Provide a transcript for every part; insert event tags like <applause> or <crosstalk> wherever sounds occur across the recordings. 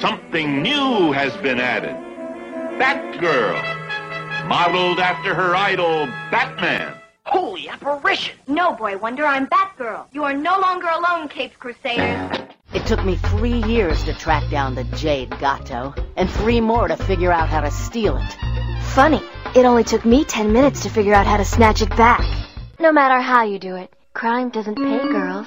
something new has been added. Batgirl, modeled after her idol, Batman. Holy apparition! No, Boy Wonder, I'm Batgirl. You are no longer alone, Caped Crusaders. It took me three years to track down the Jade Gato, and three more to figure out how to steal it. Funny, it only took me ten minutes to figure out how to snatch it back. No matter how you do it, crime doesn't pay girls.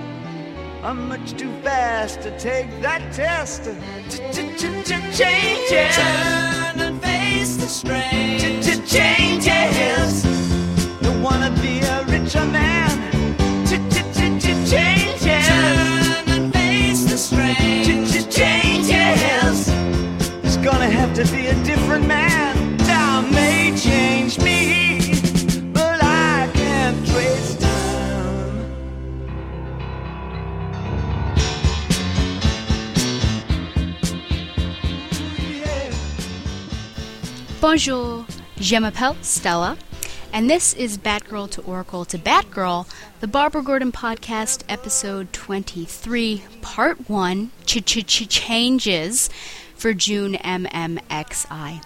I'm much too fast to take that test. Changes. Turn and face the strain. Changes. Don't wanna be a richer man. Changes. Turn and face the strain. Changes. It's gonna have to be a Bonjour, je m'appelle Stella, and this is Batgirl to Oracle to Batgirl, the Barbara Gordon podcast, episode 23, part 1, ch ch ch changes for June MMXI.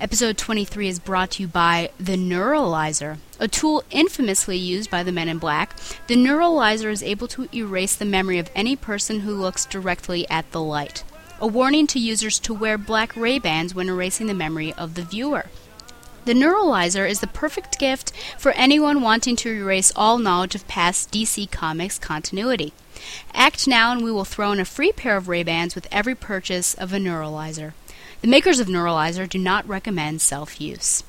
Episode 23 is brought to you by the Neuralizer, a tool infamously used by the Men in Black. The Neuralizer is able to erase the memory of any person who looks directly at the light. A warning to users to wear black Ray-Bans when erasing the memory of the viewer. The Neuralizer is the perfect gift for anyone wanting to erase all knowledge of past DC Comics continuity. Act now and we will throw in a free pair of Ray-Bans with every purchase of a Neuralizer. The makers of Neuralizer do not recommend self-use.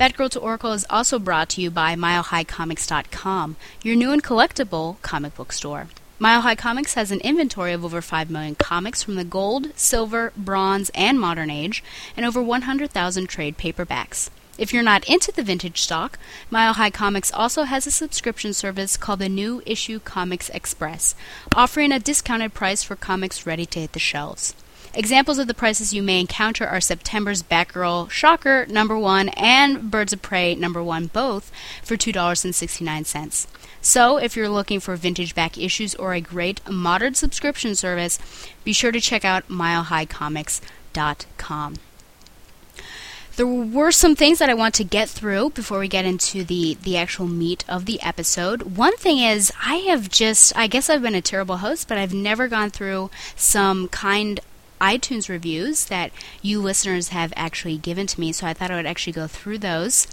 Batgirl to Oracle is also brought to you by MileHighComics.com, your new and collectible comic book store. Mile High Comics has an inventory of over 5 million comics from the gold, silver, bronze, and modern age, and over 100,000 trade paperbacks. If you're not into the vintage stock, Mile High Comics also has a subscription service called the New Issue Comics Express, offering a discounted price for comics ready to hit the shelves. Examples of the prices you may encounter are September's Batgirl Shocker number 1 and Birds of Prey number 1 both for $2.69. So, if you're looking for vintage back issues or a great modern subscription service, be sure to check out milehighcomics.com. There were some things that I want to get through before we get into the, the actual meat of the episode. One thing is, I have just, I guess I've been a terrible host, but I've never gone through some kind iTunes reviews that you listeners have actually given to me, so I thought I would actually go through those.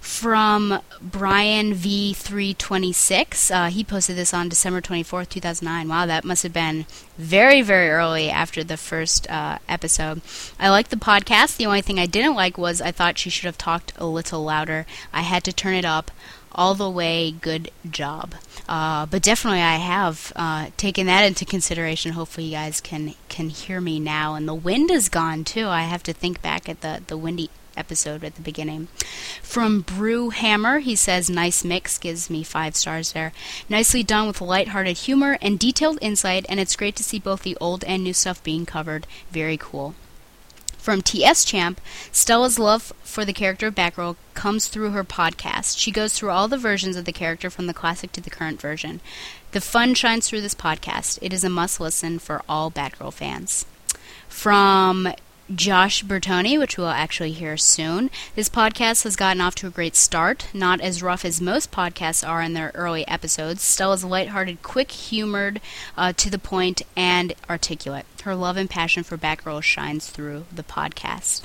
From Brian V326, uh, he posted this on December 24th, 2009. Wow, that must have been very, very early after the first uh, episode. I liked the podcast. The only thing I didn't like was I thought she should have talked a little louder. I had to turn it up all the way. Good job. Uh, but definitely, I have uh, taken that into consideration. Hopefully, you guys can can hear me now. And the wind is gone too. I have to think back at the the windy episode at the beginning. From Brew Hammer, he says, "Nice mix." Gives me five stars there. Nicely done with light-hearted humor and detailed insight, and it's great to see both the old and new stuff being covered. Very cool. From TS Champ, Stella's love for the character of Batgirl comes through her podcast. She goes through all the versions of the character from the classic to the current version. The fun shines through this podcast. It is a must listen for all Batgirl fans. From Josh Bertoni, which we'll actually hear soon. This podcast has gotten off to a great start, not as rough as most podcasts are in their early episodes. Stella's lighthearted, quick humored, uh, to the point, and articulate. Her love and passion for Batgirl shines through the podcast.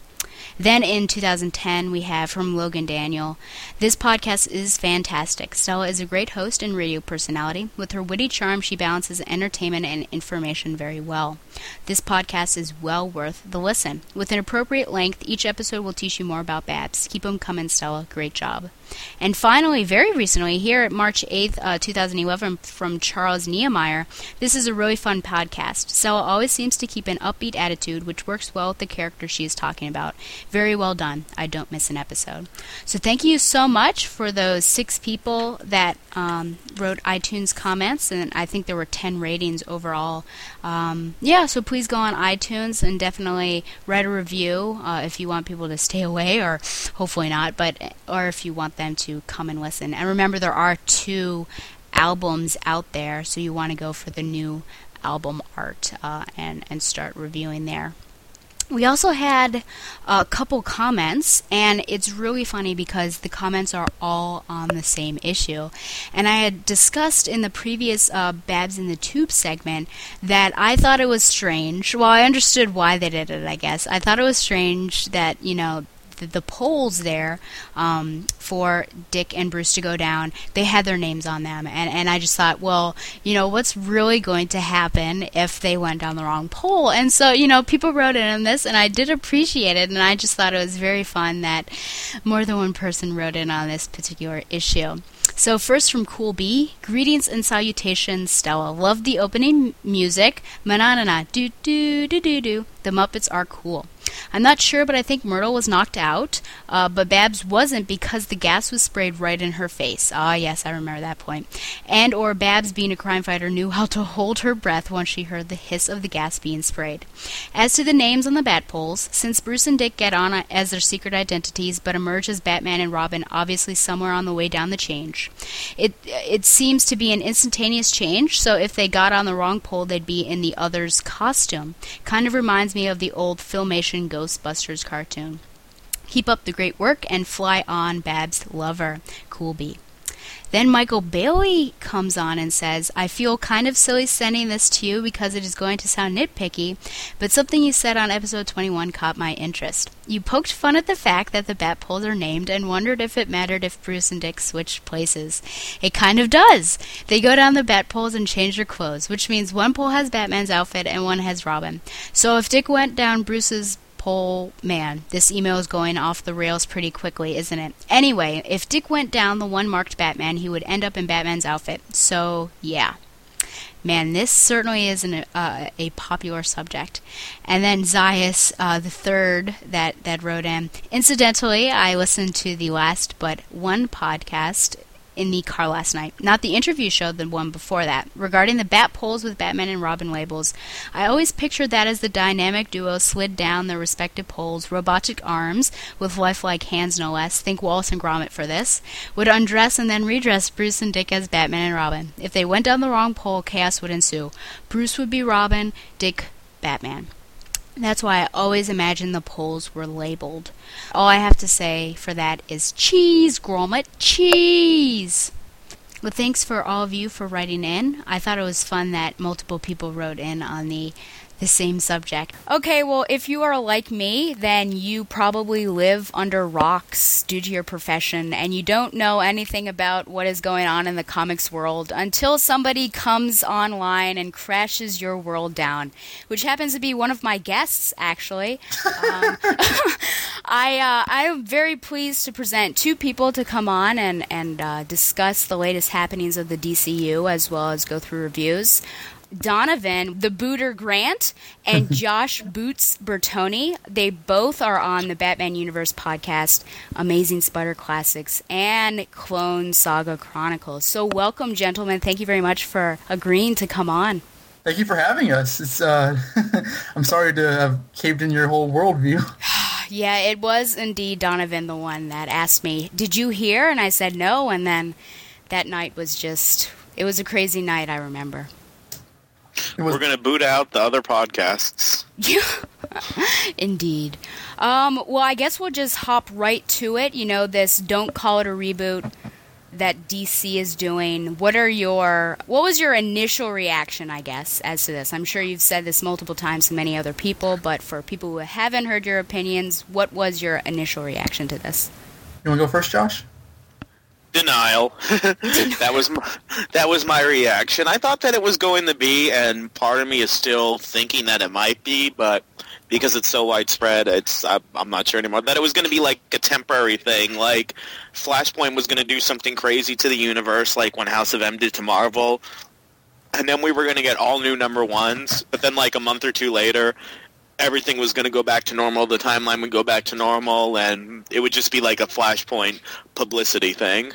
Then in 2010, we have from Logan Daniel. This podcast is fantastic. Stella is a great host and radio personality. With her witty charm, she balances entertainment and information very well. This podcast is well worth the listen. With an appropriate length, each episode will teach you more about Babs. Keep them coming, Stella. Great job. And finally, very recently, here at March 8th, uh, 2011, from Charles Niemeyer, this is a really fun podcast. Stella always seems to keep an upbeat attitude, which works well with the character she is talking about. Very well done. I don't miss an episode. So thank you so much for those six people that um, wrote iTunes comments, and I think there were 10 ratings overall. Um, yeah, so please go on iTunes and definitely write a review uh, if you want people to stay away, or hopefully not, but or if you want them to come and listen. And remember, there are two albums out there, so you want to go for the new album art uh, and and start reviewing there. We also had a couple comments, and it's really funny because the comments are all on the same issue. And I had discussed in the previous uh, Babs in the Tube segment that I thought it was strange. Well, I understood why they did it, I guess. I thought it was strange that, you know, the, polls there um, for Dick and Bruce to go down, they had their names on them. And, and I just thought, well, you know, what's really going to happen if they went down the wrong pole? And so, you know, people wrote in on this, and I did appreciate it. And I just thought it was very fun that more than one person wrote in on this particular issue. So, first from Cool B, greetings and salutations, Stella. Love the opening music. Manana, do do do do do. The Muppets are cool. I'm not sure, but I think Myrtle was knocked out, uh, but Babs wasn't because the gas was sprayed right in her face. Ah, yes, I remember that point. And or Babs, being a crime fighter, knew how to hold her breath once she heard the hiss of the gas being sprayed. As to the names on the bat poles, since Bruce and Dick get on as their secret identities, but emerge as Batman and Robin, obviously somewhere on the way down the change, it it seems to be an instantaneous change. So if they got on the wrong pole, they'd be in the other's costume. Kind of reminds me of the old filmation Ghostbusters cartoon. Keep up the great work and fly on, Babs Lover. Cool B. Then Michael Bailey comes on and says, I feel kind of silly sending this to you because it is going to sound nitpicky, but something you said on episode 21 caught my interest. You poked fun at the fact that the bat poles are named and wondered if it mattered if Bruce and Dick switched places. It kind of does. They go down the bat poles and change their clothes, which means one pole has Batman's outfit and one has Robin. So if Dick went down Bruce's pole man, this email is going off the rails pretty quickly, isn't it? Anyway, if Dick went down the one marked Batman, he would end up in Batman's outfit. So, yeah. Man, this certainly is an, uh, a popular subject. And then Zias, uh, the third that, that wrote in. Incidentally, I listened to the last but one podcast in the car last night. Not the interview show, the one before that. Regarding the bat poles with Batman and Robin labels, I always pictured that as the dynamic duo slid down their respective poles, robotic arms, with lifelike hands no less, think Wallace and Gromit for this, would undress and then redress Bruce and Dick as Batman and Robin. If they went down the wrong pole, chaos would ensue. Bruce would be Robin, Dick, Batman. That's why I always imagine the poles were labeled. All I have to say for that is cheese, Gromit, cheese! Well, thanks for all of you for writing in. I thought it was fun that multiple people wrote in on the the same subject. Okay, well, if you are like me, then you probably live under rocks due to your profession and you don't know anything about what is going on in the comics world until somebody comes online and crashes your world down, which happens to be one of my guests, actually. um, <laughs> I, uh, I'm very pleased to present two people to come on and, and uh, discuss the latest happenings of the DCU as well as go through reviews. Donovan, the Booter Grant, and <laughs> Josh Boots Bertoni. They both are on the Batman Universe podcast, Amazing Spider Classics, and Clone Saga Chronicles. So, welcome, gentlemen. Thank you very much for agreeing to come on. Thank you for having us. It's uh, <laughs> I'm sorry to have caved in your whole worldview. <sighs> yeah, it was indeed Donovan the one that asked me, "Did you hear?" And I said no, and then that night was just It was a crazy night, I remember. We're going to boot out the other podcasts. <laughs> Indeed. Um, well, I guess we'll just hop right to it. You know, this don't call it a reboot that DC is doing. What are your what was your initial reaction, I guess, as to this? I'm sure you've said this multiple times to many other people, but for people who haven't heard your opinions, what was your initial reaction to this? You want to go first, Josh? Denial. <laughs> that was my, that was my reaction. I thought that it was going to be, and part of me is still thinking that it might be, but because it's so widespread, it's I, I'm not sure anymore. That it was going to be like a temporary thing, like Flashpoint was going to do something crazy to the universe, like when House of M did to Marvel, and then we were going to get all new number ones. But then, like a month or two later, everything was going to go back to normal. The timeline would go back to normal, and it would just be like a Flashpoint publicity thing.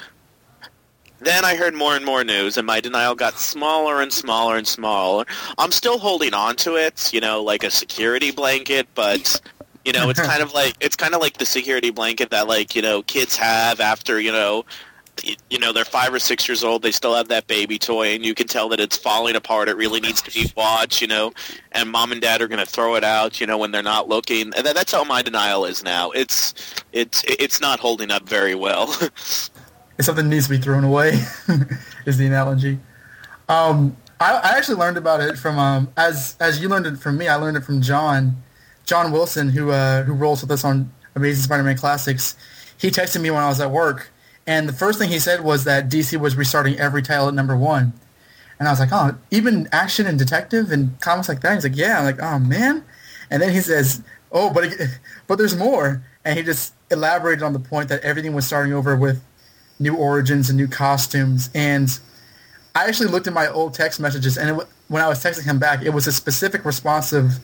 Then I heard more and more news, and my denial got smaller and smaller and smaller. I'm still holding on to it, you know, like a security blanket, but you know, it's <laughs> kind of like it's kind of like the security blanket that like you know kids have after you know. You know they're five or six years old. They still have that baby toy, and you can tell that it's falling apart. It really needs to be watched, you know. And mom and dad are going to throw it out, you know, when they're not looking. And that's how my denial is now. It's it's it's not holding up very well. <laughs> something needs to be thrown away, <laughs> is the analogy. Um, I, I, actually learned about it from um, as as you learned it from me. I learned it from John, John Wilson, who uh, who rolls with us on Amazing Spider-Man Classics. He texted me when I was at work, and the first thing he said was that DC was restarting every title at number one. And I was like, oh, even action and detective and comics like that. He's like, yeah. I'm like, oh man. And then he says, oh, but <laughs> but there's more. And he just elaborated on the point that everything was starting over with new origins and new costumes. And I actually looked at my old text messages, and it, when I was texting him back, it was a specific response of,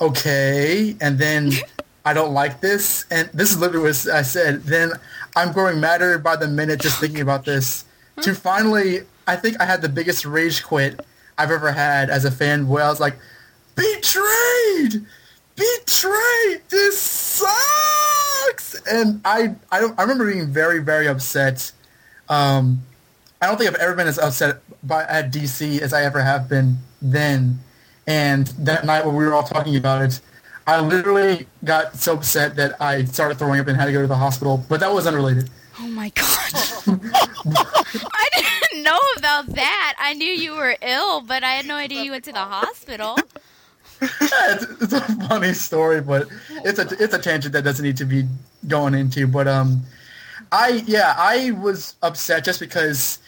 okay, and then <laughs> I don't like this. And this is literally what I said. Then I'm growing madder by the minute just thinking about this. To finally, I think I had the biggest rage quit I've ever had as a fan where I was like, betrayed! Betrayed! This sucks! And I, I, I remember being very, very upset. Um, I don't think I've ever been as upset by, at DC as I ever have been then. And that night when we were all talking about it, I literally got so upset that I started throwing up and had to go to the hospital. But that was unrelated. Oh my god! <laughs> I didn't know about that. I knew you were ill, but I had no idea you went to the hospital. it's, it's, a funny story, but it's a it's a tangent that doesn't need to be going into. But um, I yeah, I was upset just because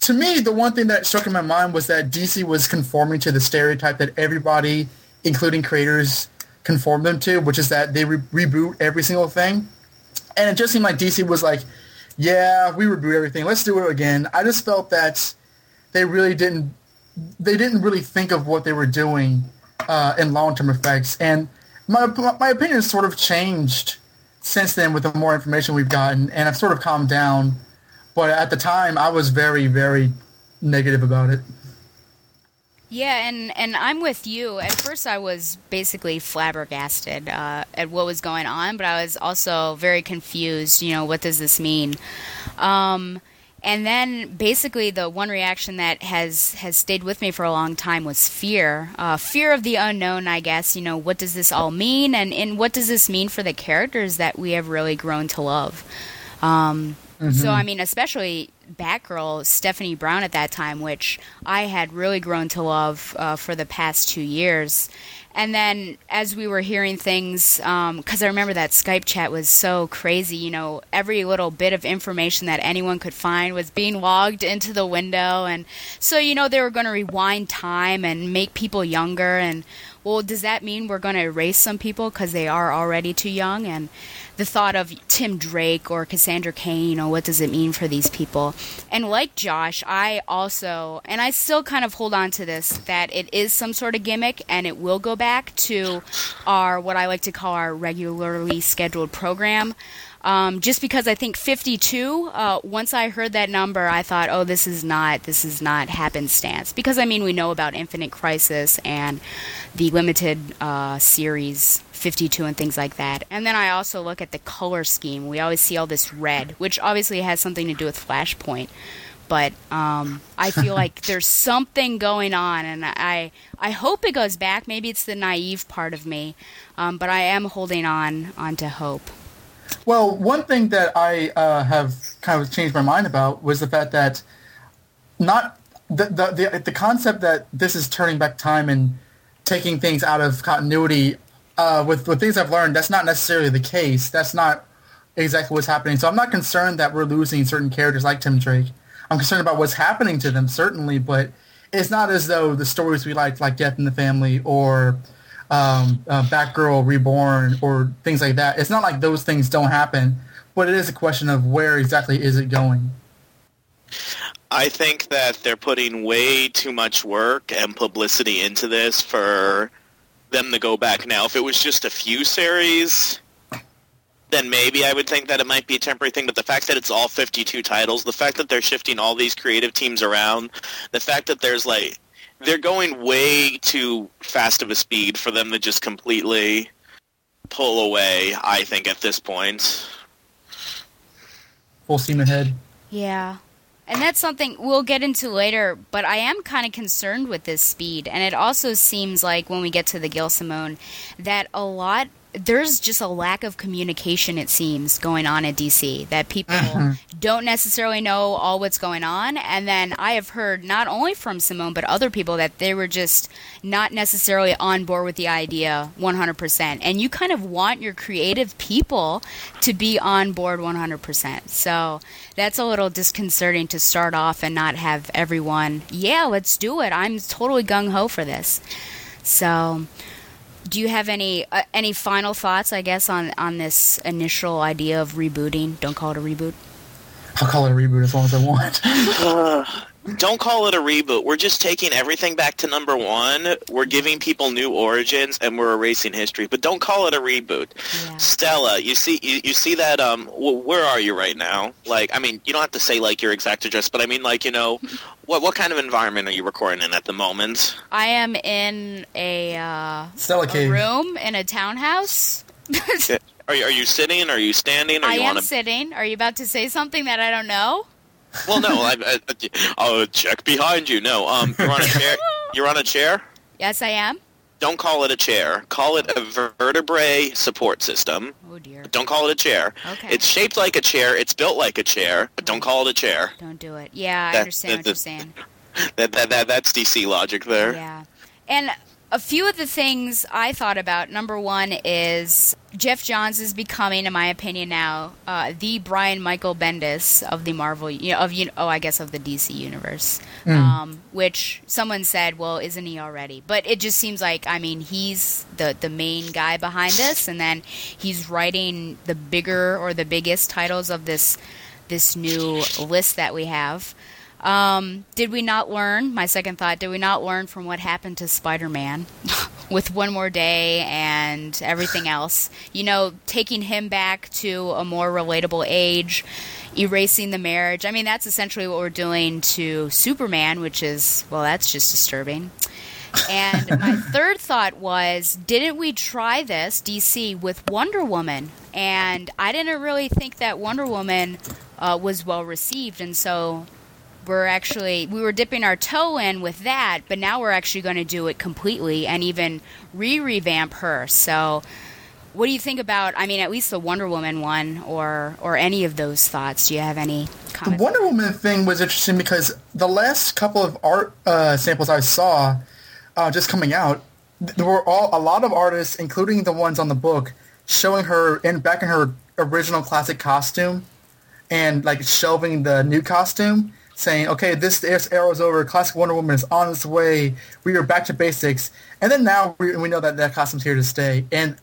to me the one thing that struck in my mind was that DC was conforming to the stereotype that everybody, including creators, conform them to, which is that they re- reboot every single thing. And it just seemed like DC was like, yeah, we reboot everything. Let's do it again. I just felt that they really didn't they didn't really think of what they were doing uh, and long-term effects. And my my opinion has sort of changed since then with the more information we've gotten, and I've sort of calmed down. But at the time, I was very, very negative about it. Yeah, and, and I'm with you. At first, I was basically flabbergasted uh, at what was going on, but I was also very confused. You know, what does this mean? Um, and then basically the one reaction that has has stayed with me for a long time was fear uh, fear of the unknown i guess you know what does this all mean and, and what does this mean for the characters that we have really grown to love um, mm-hmm. so i mean especially batgirl stephanie brown at that time which i had really grown to love uh, for the past two years and then as we were hearing things, because um, I remember that Skype chat was so crazy, you know, every little bit of information that anyone could find was being logged into the window. And so, you know, they were going to rewind time and make people younger. And, well, does that mean we're going to erase some people because they are already too young? And the thought of Tim Drake or Cassandra Cain, you know, what does it mean for these people? And like Josh, I also, and I still kind of hold on to this, that it is some sort of gimmick and it will go back to our, what I like to call our regularly scheduled program. Um, just because I think 52. Uh, once I heard that number, I thought, oh, this is not this is not happenstance. Because I mean, we know about Infinite Crisis and the limited uh, series 52 and things like that. And then I also look at the color scheme. We always see all this red, which obviously has something to do with Flashpoint. but um, I feel like <laughs> there's something going on, and I I hope it goes back. Maybe it's the naive part of me, um, but I am holding on onto hope. Well, one thing that I uh, have kind of changed my mind about was the fact that not the, the the the concept that this is turning back time and taking things out of continuity. Uh, with with things I've learned, that's not necessarily the case. That's not exactly what's happening. So I'm not concerned that we're losing certain characters like Tim Drake. I'm concerned about what's happening to them, certainly, but it's not as though the stories we liked, like Death in the Family or um, uh, Batgirl Reborn or things like that, it's not like those things don't happen, but it is a question of where exactly is it going. I think that they're putting way too much work and publicity into this for them to go back now. If it was just a few series, then maybe I would think that it might be a temporary thing. But the fact that it's all 52 titles, the fact that they're shifting all these creative teams around, the fact that there's like they're going way too fast of a speed for them to just completely pull away. I think at this point, full steam ahead. Yeah. And that's something we'll get into later, but I am kind of concerned with this speed. And it also seems like when we get to the Gail Simone that a lot there's just a lack of communication it seems going on at DC that people uh-huh. don't necessarily know all what's going on. And then I have heard not only from Simone but other people that they were just not necessarily on board with the idea 100% and you kind of want your creative people to be on board 100% so that's a little disconcerting to start off and not have everyone yeah let's do it. I'm totally gung ho for this. So do you have any uh, any final thoughts? I guess on on this initial idea of rebooting. Don't call it a reboot. I'll call it a reboot as long as I want. <laughs> don't call it a reboot. We're just taking everything back to number one. We're giving people new origins, and we're erasing history. But don't call it a reboot. Yeah. Stella, you see, you, you see that? Um, where are you right now? Like, I mean, you don't have to say like your exact address, but I mean, like, you know, <laughs> what what kind of environment are you recording in at the moment? I am in a uh, Stella a room in a townhouse. <laughs> are you, are you sitting? Are you standing? Are I you am a... sitting. Are you about to say something that I don't know? Well, no. I, will check behind you. No. Um, you're on a <laughs> chair. You're on a chair. Yes, I am. Don't call it a chair. Call it a vertebrae support system. Oh dear. Don't call it a chair. Okay. It's shaped like a chair. It's built like a chair, but don't call it a chair. Don't do it. Yeah, I that, understand that, what you're saying. That, that, that, that's DC logic there. Yeah. And a few of the things I thought about. Number one is Geoff Johns is becoming, in my opinion, now uh, the Brian Michael Bendis of the Marvel, you know, of you know, oh, I guess of the DC universe. Mm. Um, which someone said, well, isn't he already? But it just seems like, I mean, he's the the main guy behind this, and then he's writing the bigger or the biggest titles of this this new list that we have. Um, did we not learn? My second thought: Did we not learn from what happened to Spider-Man <laughs> with One More Day and everything else? You know, taking him back to a more relatable age, erasing the marriage. I mean, that's essentially what we're doing to Superman, which is well, that's just disturbing. And my <laughs> third thought was, didn't we try this DC with Wonder Woman? And I didn't really think that Wonder Woman uh, was well received, and so we're actually we were dipping our toe in with that, but now we're actually going to do it completely and even re-revamp her. So, what do you think about? I mean, at least the Wonder Woman one, or or any of those thoughts? Do you have any? The Wonder Woman thing was interesting because the last couple of art uh, samples I saw, uh, just coming out, there were all a lot of artists, including the ones on the book, showing her in back in her original classic costume, and like shelving the new costume saying, okay, this era's over. Classic Wonder Woman is on its way. We are back to basics. And then now we, we know that that costume's here to stay. And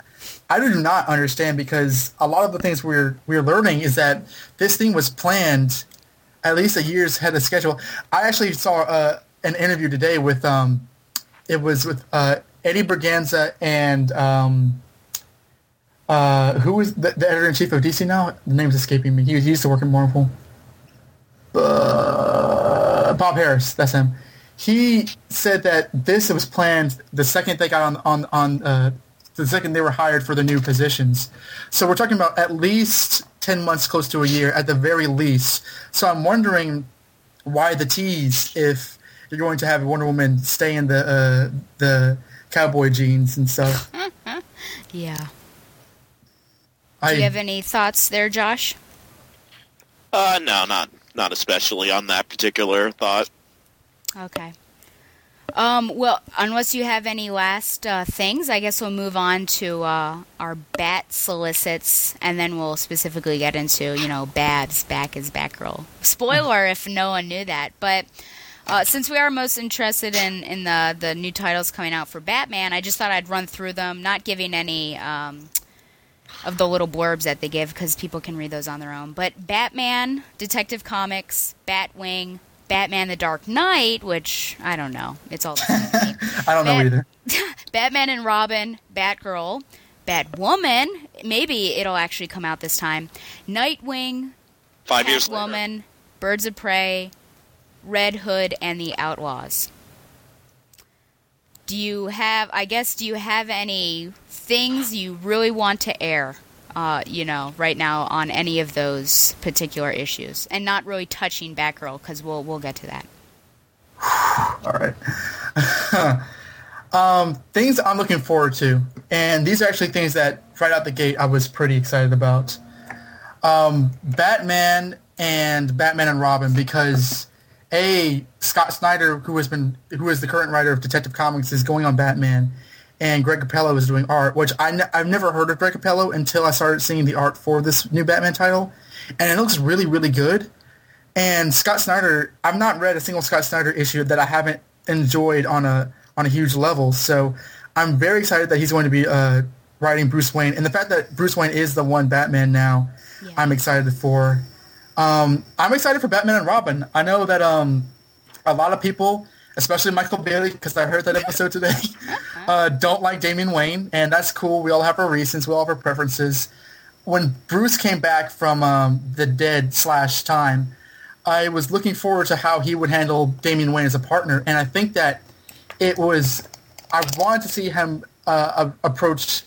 I do not understand because a lot of the things we're we're learning is that this thing was planned at least a year's ahead of schedule. I actually saw uh, an interview today with um, it was with uh, Eddie Berganza and um, uh, who was the, the editor in chief of DC now? The name's escaping me. He, he used to work in Marvel uh, Bob Harras, that's him. He said that this was planned the second they got on on on uh, the second they were hired for the new positions. So we're talking about at least ten months, close to a year, at the very least. So I'm wondering why the tease if you're going to have Wonder Woman stay in the uh, the cowboy jeans and stuff. <laughs> Yeah. I, Do you have any thoughts there, Josh? Uh, no, not not especially on that particular thought. Okay. Um, well, unless you have any last uh, things, I guess we'll move on to uh, our bat solicits, and then we'll specifically get into, you know, Babs back as Batgirl. Spoiler if no one knew that, but uh, since we are most interested in, in the, the new titles coming out for Batman, I just thought I'd run through them, not giving any um, of the little blurbs that they give because people can read those on their own. But Batman, Detective Comics, Batwing, Batman the Dark Knight, which I don't know. It's all the same. <laughs> I don't know either. <laughs> Batman and Robin, Batgirl, Batwoman, maybe it'll actually come out this time. Nightwing, Five years later. Birds of Prey, Red Hood, and the Outlaws. Do you have, I guess, do you have any things you really want to air, uh, you know, right now on any of those particular issues? And not really touching Batgirl, because we'll, we'll get to that. <sighs> All right. <laughs> um, things I'm looking forward to, and these are actually things that right out the gate I was pretty excited about. Um, Batman and Batman and Robin because a Scott Snyder, who has been who is the current writer of Detective Comics, is going on Batman, and Greg Capullo is doing art, which I ne- I've never heard of Greg Capullo until I started seeing the art for this new Batman title, and it looks really really good. And Scott Snyder, I've not read a single Scott Snyder issue that I haven't enjoyed on a on a huge level. So I'm very excited that he's going to be uh, writing Bruce Wayne, and the fact that Bruce Wayne is the one Batman now, I'm excited for. Um, I'm excited for Batman and Robin. I know that um, a lot of people, especially Michael Bailey, because I heard that episode today, <laughs> uh, don't like Damian Wayne, and that's cool. We all have our reasons. We all have our preferences. When Bruce came back from um, the dead slash time, I was looking forward to how he would handle Damian Wayne as a partner, and I think that it was. I wanted to see him uh, approach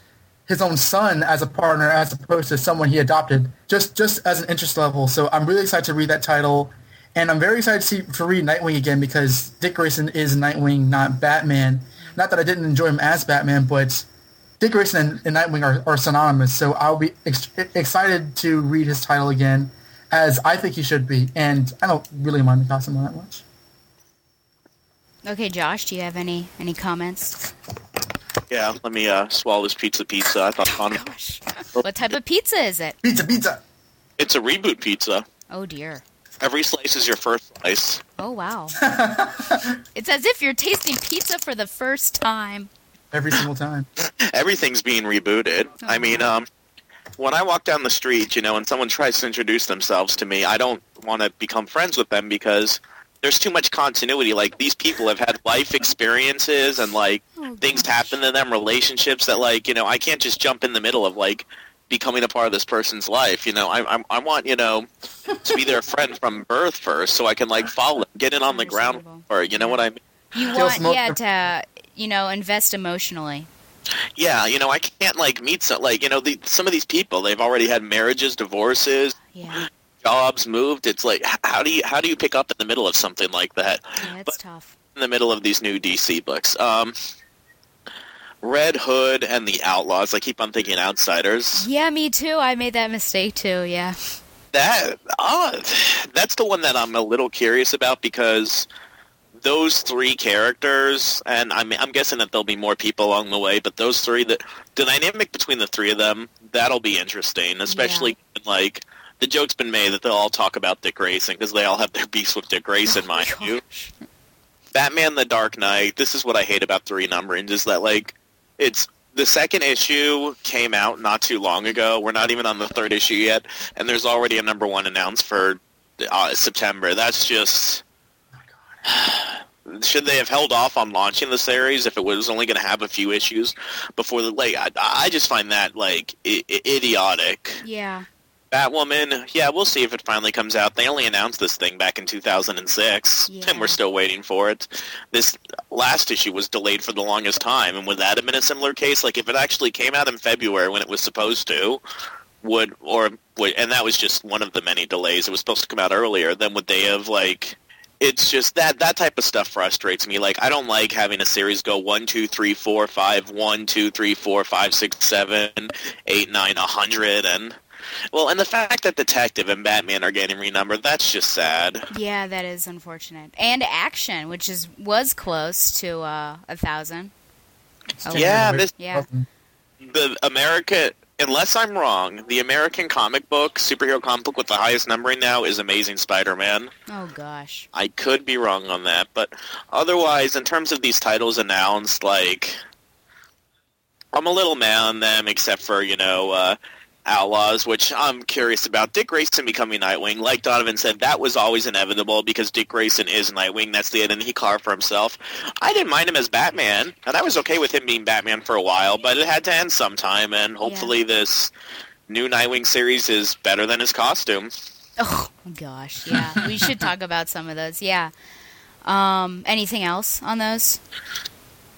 his own son as a partner, as opposed to someone he adopted, just just as an interest level. So I'm really excited to read that title, and I'm very excited to see to read Nightwing again because Dick Grayson is Nightwing, not Batman. Not that I didn't enjoy him as Batman, but Dick Grayson and, and Nightwing are, are synonymous. So I'll be ex- excited to read his title again, as I think he should be, and I don't really mind the costume all that much. Okay, Josh, do you have any any comments? Yeah, let me uh, swallow this pizza pizza. I thought on <laughs> Gosh, what type of pizza is it? Pizza, pizza. it's a reboot pizza. Oh dear. Every slice is your first slice. Oh wow. <laughs> it's as if you're tasting pizza for the first time. Every single time. <laughs> Everything's being rebooted. I mean, um, when I walk down the street, you know, and someone tries to introduce themselves to me, I don't want to become friends with them because there's too much continuity. Like these people have had life experiences and like things happen to them, relationships that like you know I can't just jump in the middle of like becoming a part of this person's life. You know, I I, I want you know to be their friend from birth first, so I can like follow, them, get in on the ground, or you know what I mean. You Kill want smoke- yeah to you know invest emotionally. Yeah, you know, I can't like meet some like you know the, some of these people. They've already had marriages, divorces, Yeah, jobs, moved. It's like how do you how do you pick up in the middle of something like that? yeah, it's But- tough. in the middle of these new DC books. Um, Red Hood and the Outlaws. I keep on thinking Outsiders. Yeah, me too. I made that mistake too. Yeah. That uh, that's the one that I'm a little curious about because those three characters, and I'm I'm guessing that there'll be more people along the way, but those three, the the dynamic between the three of them, that'll be interesting. Especially like the joke's been made that they'll all talk about Dick Grayson because they all have their <laughs> beefs with Dick Grayson, mind you. Batman: The Dark Knight. This is what I hate about three numberings is that like it's the second issue came out not too long ago. We're not even on the third issue yet, and there's already a number one announced for uh, September. That's just. <sighs> Should they have held off on launching the series if it was only going to have a few issues before the like? I, I just find that like I- idiotic. Yeah. Batwoman, yeah, we'll see if it finally comes out. They only announced this thing back in 2006, Yeah. and we're still waiting for it. This last issue was delayed for the longest time, and would that have been a similar case? Like, if it actually came out in February when it was supposed to, would, or, would, and that was just one of the many delays, it was supposed to come out earlier, then would they have, like, it's just that that type of stuff frustrates me. Like I don't like having a series go one, two, three, four, five, one, two, three, four, five, six, seven, eight, nine, a hundred, and well, and the fact that Detective and Batman are getting renumbered, that's just sad. Yeah, that is unfortunate. And Action, which is was close to uh, a thousand. Oh, yeah, this Yeah. the America. Unless I'm wrong, the American comic book, superhero comic book with the highest numbering now is Amazing Spider-Man. Oh gosh. I could be wrong on that, but otherwise, in terms of these titles announced, like I'm a little mad on them, except for you know uh, Outlaws, which I'm curious about. Dick Grayson becoming Nightwing, like Donovan said, that was always inevitable because Dick Grayson is Nightwing. That's the identity he carved for himself. I didn't mind him as Batman, and I was okay with him being Batman for a while, but it had to end sometime, and hopefully this new Nightwing series is better than his costume. Oh gosh, yeah. we should talk about some of those. Yeah. Um, anything else on those?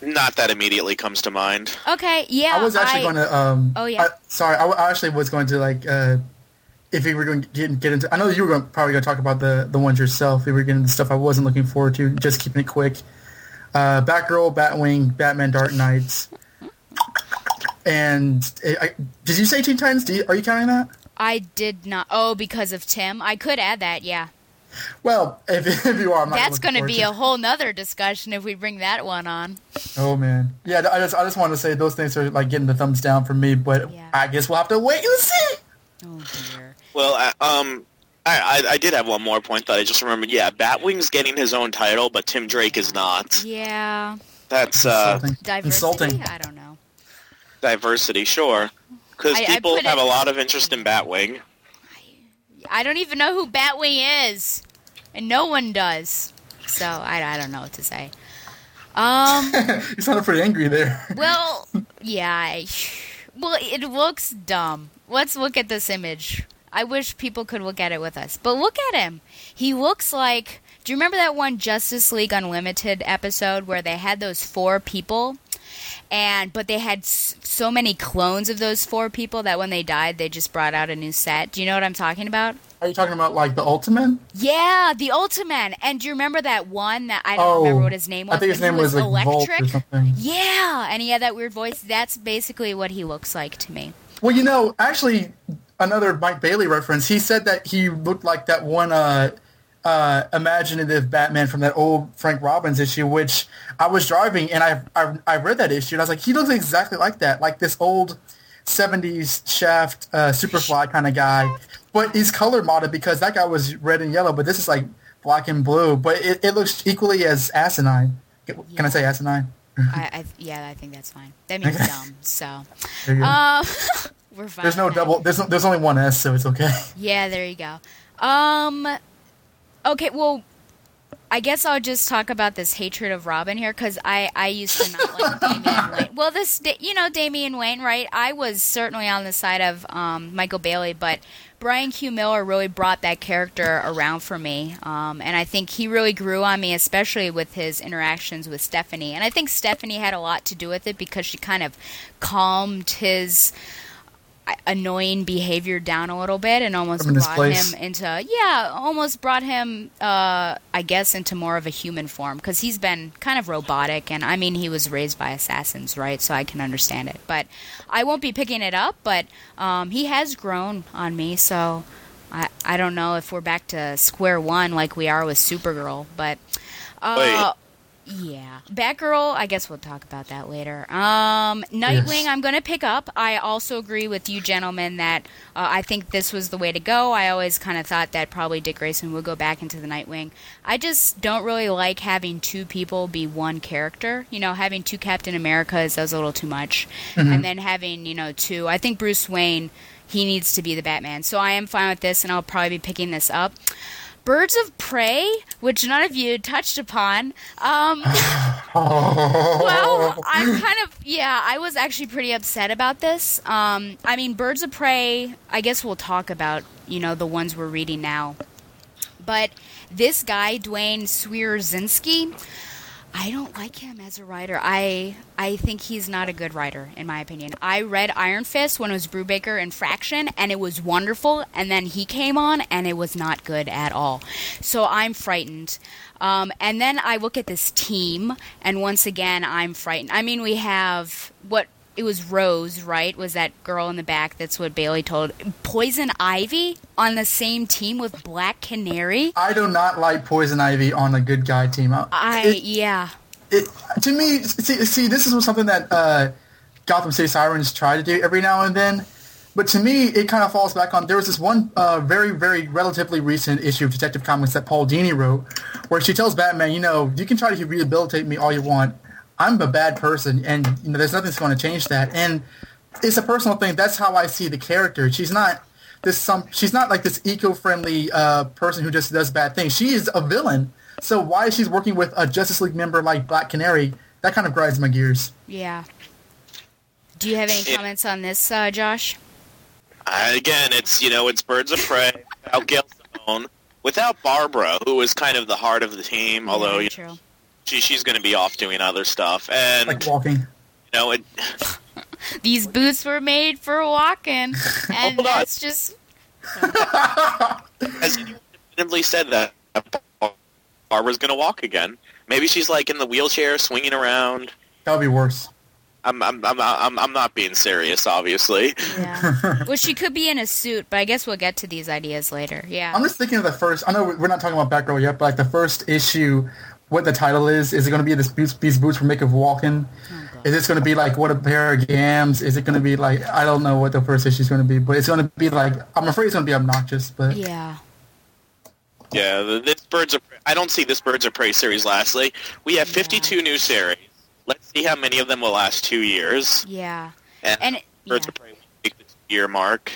Not that immediately comes to mind. Okay, yeah. I was actually going to. Um, Oh, yeah. I- sorry, I, I actually was going to like. Uh, if we were going to get, get into, I know you were going, probably going to talk about the the ones yourself. We were getting into stuff I wasn't looking forward to. Just keeping it quick. Uh, Batgirl, Batwing, Batman, Dark Knights, and uh, I, did you say Teen Titans? Do you, are you counting that? I did not. Oh, because of Tim. I could add that. Yeah. Well, if, <laughs> if you are, I'm that's going going to be a whole nother discussion if we bring that one on. Oh man, yeah. I just I just wanted to say those things are like getting the thumbs down for me, but I guess we'll have to wait and see. Oh dear. Well, I, um, I, I I did have one more point that I just remembered. Yeah, Batwing's getting his own title, but Tim Drake is not. Yeah. That's uh, Diversity? Insulting. I don't know. diversity, sure. Because I- I people have it- a lot of interest in Batwing. I don't even know who Batwing is, and no one does. So I, I don't know what to say. Um. <laughs> you sounded pretty angry there. <laughs> Well, yeah. I, well, it looks dumb. Let's look at this image. I wish people could look at it with us. But look at him. He looks like. Do you remember that one Justice League Unlimited episode where they had those four people? And but they had so many clones of those four people that when they died, they just brought out a new set. Do you know what I'm talking about? Are you talking about like the Ultimate? Yeah, the Ultimen. And do you remember that one that I don't Oh, remember what his name was? I think his name was, like Volt or something. Yeah, and he had that weird voice. That's basically what he looks like to me. Well, you know, actually, another Mike Bailey reference. He said that he looked like that one uh, uh, imaginative Batman from that old Frank Robbins issue, which I was driving and I, I I read that issue and I was like, he looks exactly like that, like this old '70s Shaft uh, Superfly kind of guy. But he's color modded because that guy was red and yellow, but this is like black and blue. But it, it looks equally as asinine. Can I say asinine? I, I yeah, I think that's fine. That means dumb. So, There you go. um, <laughs> we're fine. There's no double. There's no, there's only one S, so it's okay. Yeah, there you go. Um, okay, well, I guess I'll just talk about this hatred of Robin here because I I used to not like Damian Wayne. <laughs> Well, this you know Damian Wayne, right? I was certainly on the side of um, Michael Bailey, but Brian Q. Miller really brought that character around for me, um, and I think he really grew on me, especially with his interactions with Stephanie. And I think Stephanie had a lot to do with it because she kind of calmed his annoying behavior down a little bit and almost Put him in his brought place. him into yeah almost brought him uh i guess into more of a human form because he's been kind of robotic and i mean he was raised by assassins right? So i can understand it. But i won't be picking it up but um he has grown on me so i i don't know if we're back to square one like we are with supergirl but uh yeah. Batgirl, I guess we'll talk about that later. Um, Nightwing, Yes. I'm going to pick up. I also agree with you gentlemen that uh, I think this was the way to go. I always kind of thought that probably Dick Grayson would go back into the Nightwing. I just don't really like having two people be one character. You know, having two Captain Americas, that was a little too much. Mhm. And then having, you know, two. I think Bruce Wayne, he needs to be the Batman. So I am fine with this, and I'll probably be picking this up. Birds of Prey, which none of you touched upon. Um, <laughs> well, <laughs> I'm kind of yeah. I was actually pretty upset about this. Um, I mean, Birds of Prey. I guess we'll talk about you know the ones we're reading now. But this guy, Duane Swierczynski, I don't like him as a writer. I I think he's not a good writer, in my opinion. I read Iron Fist when it was Brubaker and Fraction, and it was wonderful. And then he came on, and it was not good at all. So I'm frightened. Um, and then I look at this team, and once again, I'm frightened. I mean, we have what it was Rose, right? Was that girl in the back? That's what Bailey told. Poison Ivy on the same team with Black Canary. I do not like Poison Ivy on a good guy team. I It- yeah. it to me see, see this is something that uh, Gotham City Sirens try to do every now and then but to me it kind of falls back on there was this one uh, very very relatively recent issue of Detective Comics that Paul Dini wrote where she tells Batman you know you can try to rehabilitate me all you want I'm a bad person and you know there's nothing that's going to change that and it's a personal thing that's how I see the character she's not this some she's not like this eco-friendly uh, person who just does bad things she is a villain so why she's working with a Justice League member like Black Canary, that kind of grinds my gears. Yeah. Do you have any comments on this, uh, Josh? Uh, again, it's you know it's Birds of Prey without Gail Simone, without Barbara, who is kind of the heart of the team. Although Yeah, you true. She she's going to be off doing other stuff, and Like walking. you know it. <laughs> These boots were made for walking, <laughs> oh, and Hold on. that's just <laughs> Has anyone definitively said that Barbara's going to walk again? Maybe she's like in the wheelchair, swinging around. That would be worse. I'm I'm I'm I'm, I'm not being serious, obviously. yeah. well, she could be in a suit, but I guess we'll get to these ideas later. Yeah. I'm just thinking of the first. I know we're not talking about Batgirl yet, but like the first issue, what the title is. Is it going to be this boots, these boots for make of walking? Oh, is this going to be like what a pair of gams? Is it going to be like I don't know what the first issue is going to be, but it's going to be like I'm afraid it's going to be obnoxious. But yeah. Yeah, this Birds of I don't see this Birds of Prey series lastly. We have 52 new series. Let's see how many of them will last two years. Yeah. And, And Birds yeah. of Prey will make the two-year mark.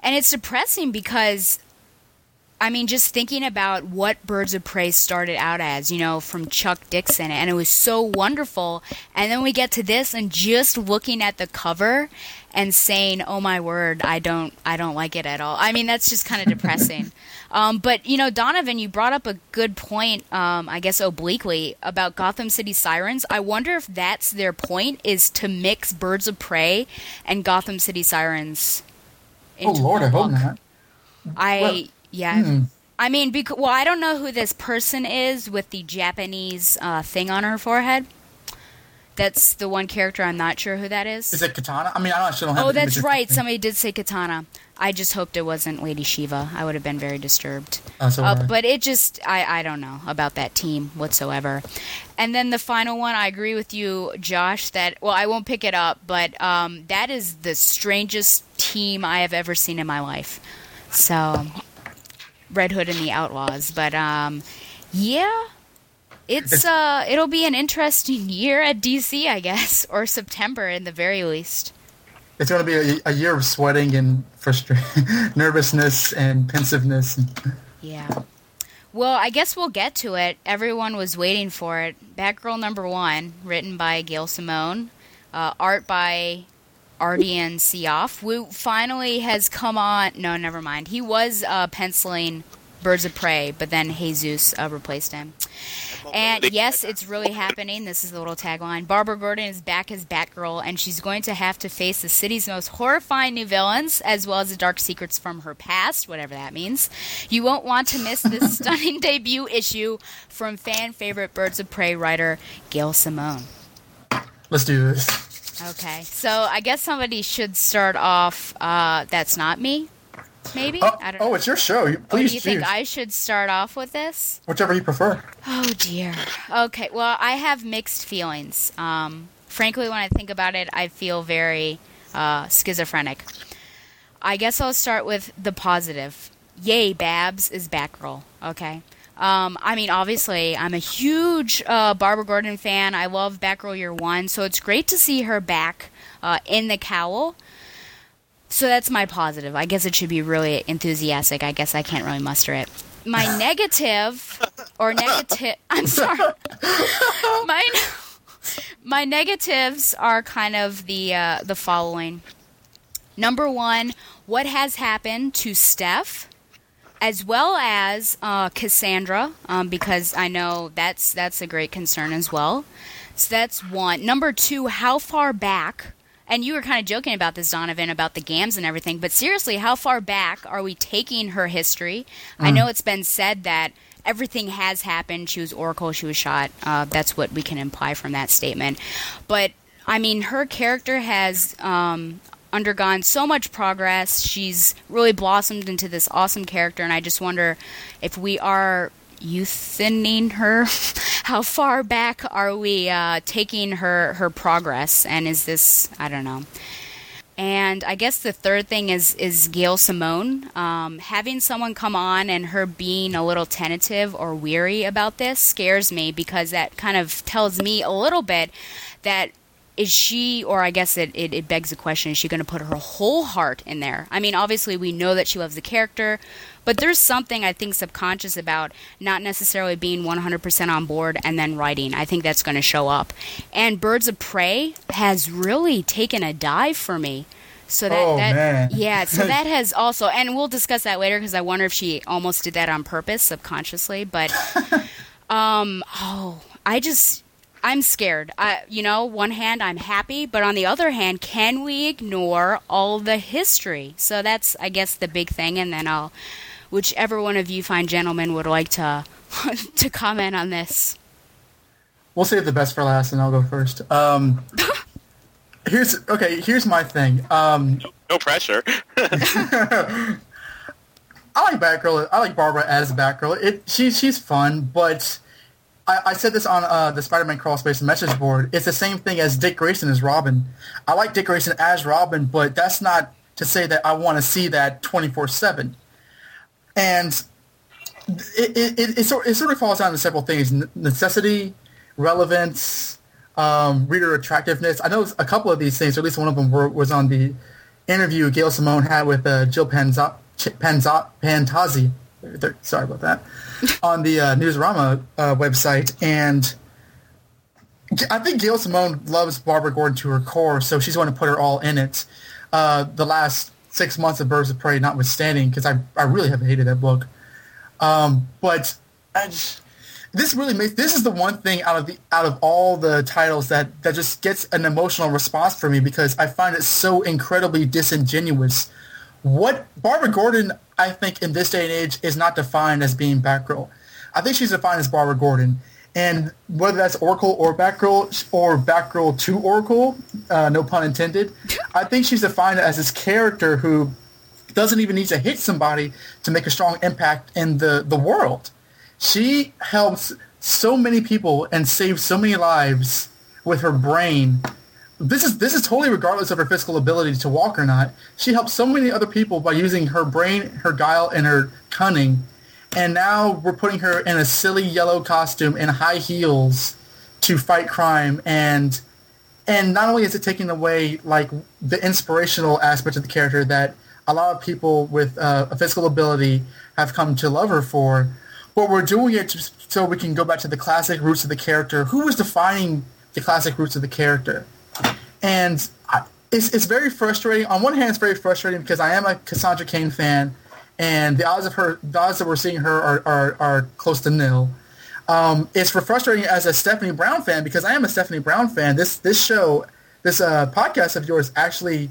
And it's depressing because, I mean, just thinking about what Birds of Prey started out as, you know, from Chuck Dixon, and it was so wonderful. And then we get to this, and just looking at the cover and saying, "Oh my word, I don't, I don't like it at all." I mean, that's just kind of depressing. <laughs> um, but you know, Donovan, you brought up a good point. Um, I guess obliquely about Gotham City Sirens. I wonder if that's their point is to mix Birds of Prey and Gotham City Sirens. oh Lord, I hope not. I Well, yeah. hmm. I mean, because well, I don't know who this person is with the Japanese uh, thing on her forehead. That's the one character. I'm not sure who that is. Is it Katana? I mean, I actually don't have. oh, that's right. front of me. Somebody did say Katana. I just hoped it wasn't Lady Shiva. I would have been very disturbed. That's Uh, but it just, I, I don't know about that team whatsoever. And then the final one, I agree with you, Josh, that, well, I won't pick it up, but um, that is the strangest team I have ever seen in my life. So, Red Hood and the Outlaws. But, um, yeah. It's uh <laughs> it'll be an interesting year at DC, I guess, <laughs> or September in the very least. It's going to be a, a year of sweating and frustration, <laughs> nervousness and pensiveness. Yeah. Well, I guess we'll get to it. Everyone was waiting for it. Batgirl number one, written by Gail Simone, uh, art by Ardian Syaf, who finally has come on. No, never mind. He was uh, penciling Birds of Prey, but then Jesus uh, replaced him. And yes, it's really happening. This is the little tagline. Barbara Gordon is back as Batgirl, and she's going to have to face the city's most horrifying new villains, as well as the dark secrets from her past, whatever that means. You won't want to miss this <laughs> stunning debut issue from fan favorite Birds of Prey writer Gail Simone. Let's do this. Okay, so I guess somebody should start off. Uh, that's not me, maybe. Oh, I don't oh, know. it's your show. You- Oh, do you think I should start off with this? whichever you prefer. Oh dear. Okay, well, I have mixed feelings. Um, frankly, when I think about it, I feel very uh, schizophrenic. I guess I'll start with the positive. Yay, Babs is Batgirl. Okay. Um, I mean, obviously, I'm a huge uh, Barbara Gordon fan. I love Batgirl Year One, so it's great to see her back uh, in the cowl. So that's my positive. I guess it should be really enthusiastic. I guess I can't really muster it. My <laughs> negative, or negative, <laughs> I'm sorry. <laughs> My my negatives are kind of the uh, the following. Number one, what has happened to Steph, as well as uh, Cassandra, um, because I know that's that's a great concern as well. So that's one. Number two, how far back? And you were kind of joking about this, Donovan, about the GAMs and everything. But seriously, how far back are we taking her history? Mm. I know it's been said that everything has happened. She was Oracle. She was shot. Uh, that's what we can imply from that statement. But I mean, her character has um, undergone so much progress. She's really blossomed into this awesome character, and I just wonder if we are youthtening her. <laughs> How far back are we uh, taking her her progress? And is this I don't know. And I guess the third thing is is Gail Simone. Um, having someone come on and her being a little tentative or weary about this scares me because that kind of tells me a little bit that is she, or I guess it, it, it begs the question, is she going to put her whole heart in there? I mean, obviously, we know that she loves the character, but there's something I think subconscious about not necessarily being 100% on board and then writing. I think that's going to show up. And Birds of Prey has really taken a dive for me. So that, oh, that <laughs> yeah, so that <laughs> has also, and we'll discuss that later because I wonder if she almost did that on purpose subconsciously. But, <laughs> um, oh, I just I'm scared. I, you know, one hand I'm happy, but on the other hand, can we ignore all the history? So that's, I guess, the big thing. And then I'll, whichever one of you fine gentlemen would like to <laughs> to comment on this. We'll save the best for last, and I'll go first. Um, <laughs> here's okay. Here's my thing. Um, no pressure. <laughs> I like Batgirl. I like Barbara as Batgirl. It she's she's fun, but I, I said this on uh, the Spider-Man crawl space message board. It's the same thing as Dick Grayson as Robin. I like Dick Grayson as Robin, but that's not to say that I want to see that 24-7. And it, it, it, it, sort, it sort of falls down to several things. necessity, relevance, um, reader attractiveness. I know a couple of these things, or at least one of them were, was on the interview Gail Simone had with uh, Jill Panzo- Pantozzi. Sorry about that. on the uh, uh, website, and I think Gail Simone loves Barbara Gordon to her core, so she's going to put her all in it. Uh, the last six months of Birds of Prey notwithstanding, because I, I really have hated that book. Um, but just, this really makes this is the one thing out of the out of all the titles that that just gets an emotional response for me because I find it so incredibly disingenuous. What Barbara Gordon I think in this day and age is not defined as being Batgirl. I think she's defined as Barbara Gordon. And whether that's Oracle or Batgirl or Batgirl to Oracle, uh, no pun intended, I think she's defined as this character who doesn't even need to hit somebody to make a strong impact in the, the world. She helps so many people and saves so many lives with her brain this is this is totally regardless of her physical ability to walk or not. She helps so many other people by using her brain, her guile, and her cunning. And now we're putting her in a silly yellow costume and high heels to fight crime. And and not only is it taking away like the inspirational aspect of the character that a lot of people with uh, a physical ability have come to love her for, but we're doing it so we can go back to the classic roots of the character. Who was defining the classic roots of the character? And I, it's it's very frustrating. On one hand, it's very frustrating because I am a Cassandra Cain fan, and the odds of her, the odds that we're seeing her are are, are close to nil. Um, it's frustrating as a Stephanie Brown fan because I am a Stephanie Brown fan. This this show, this uh, podcast of yours actually,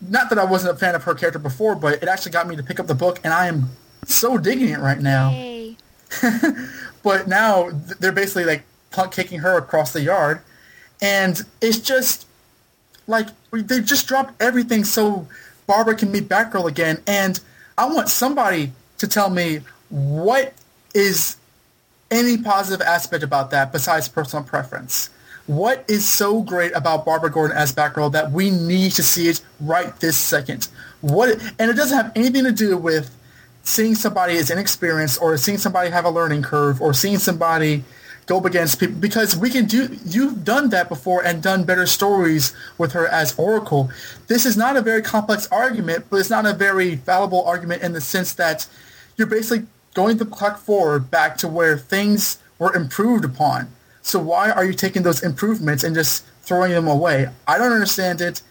not that I wasn't a fan of her character before, but it actually got me to pick up the book, and I am so digging it right now. Hey. <laughs> but now they're basically like kicking her across the yard, and it's just like they just dropped everything so Barbara can meet Batgirl again, and I want somebody to tell me what is any positive aspect about that besides personal preference. What is so great about Barbara Gordon as Batgirl that we need to see it right this second? What and it doesn't have anything to do with seeing somebody as inexperienced or seeing somebody have a learning curve or seeing somebody go up against people because we can do you've done that before and done better stories with her as Oracle. This is not a very complex argument, but it's not a very fallible argument in the sense that you're basically going the clock forward back to where things were improved upon. So why are you taking those improvements and just throwing them away? I don't understand it.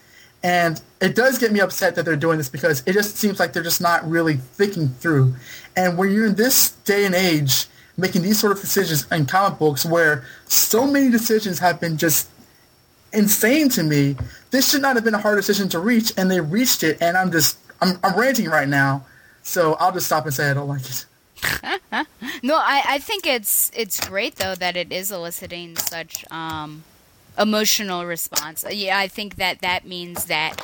And it does get me upset that they're doing this because it just seems like they're just not really thinking through. And when you're in this day and age making these sort of decisions in comic books where so many decisions have been just insane to me, this should not have been a hard decision to reach, and they reached it, and I'm just, I'm, I'm ranting right now. So I'll just stop and say I don't like it. <laughs> no, I, I think it's it's great though that it is eliciting such um, emotional response. Yeah, I think that that means that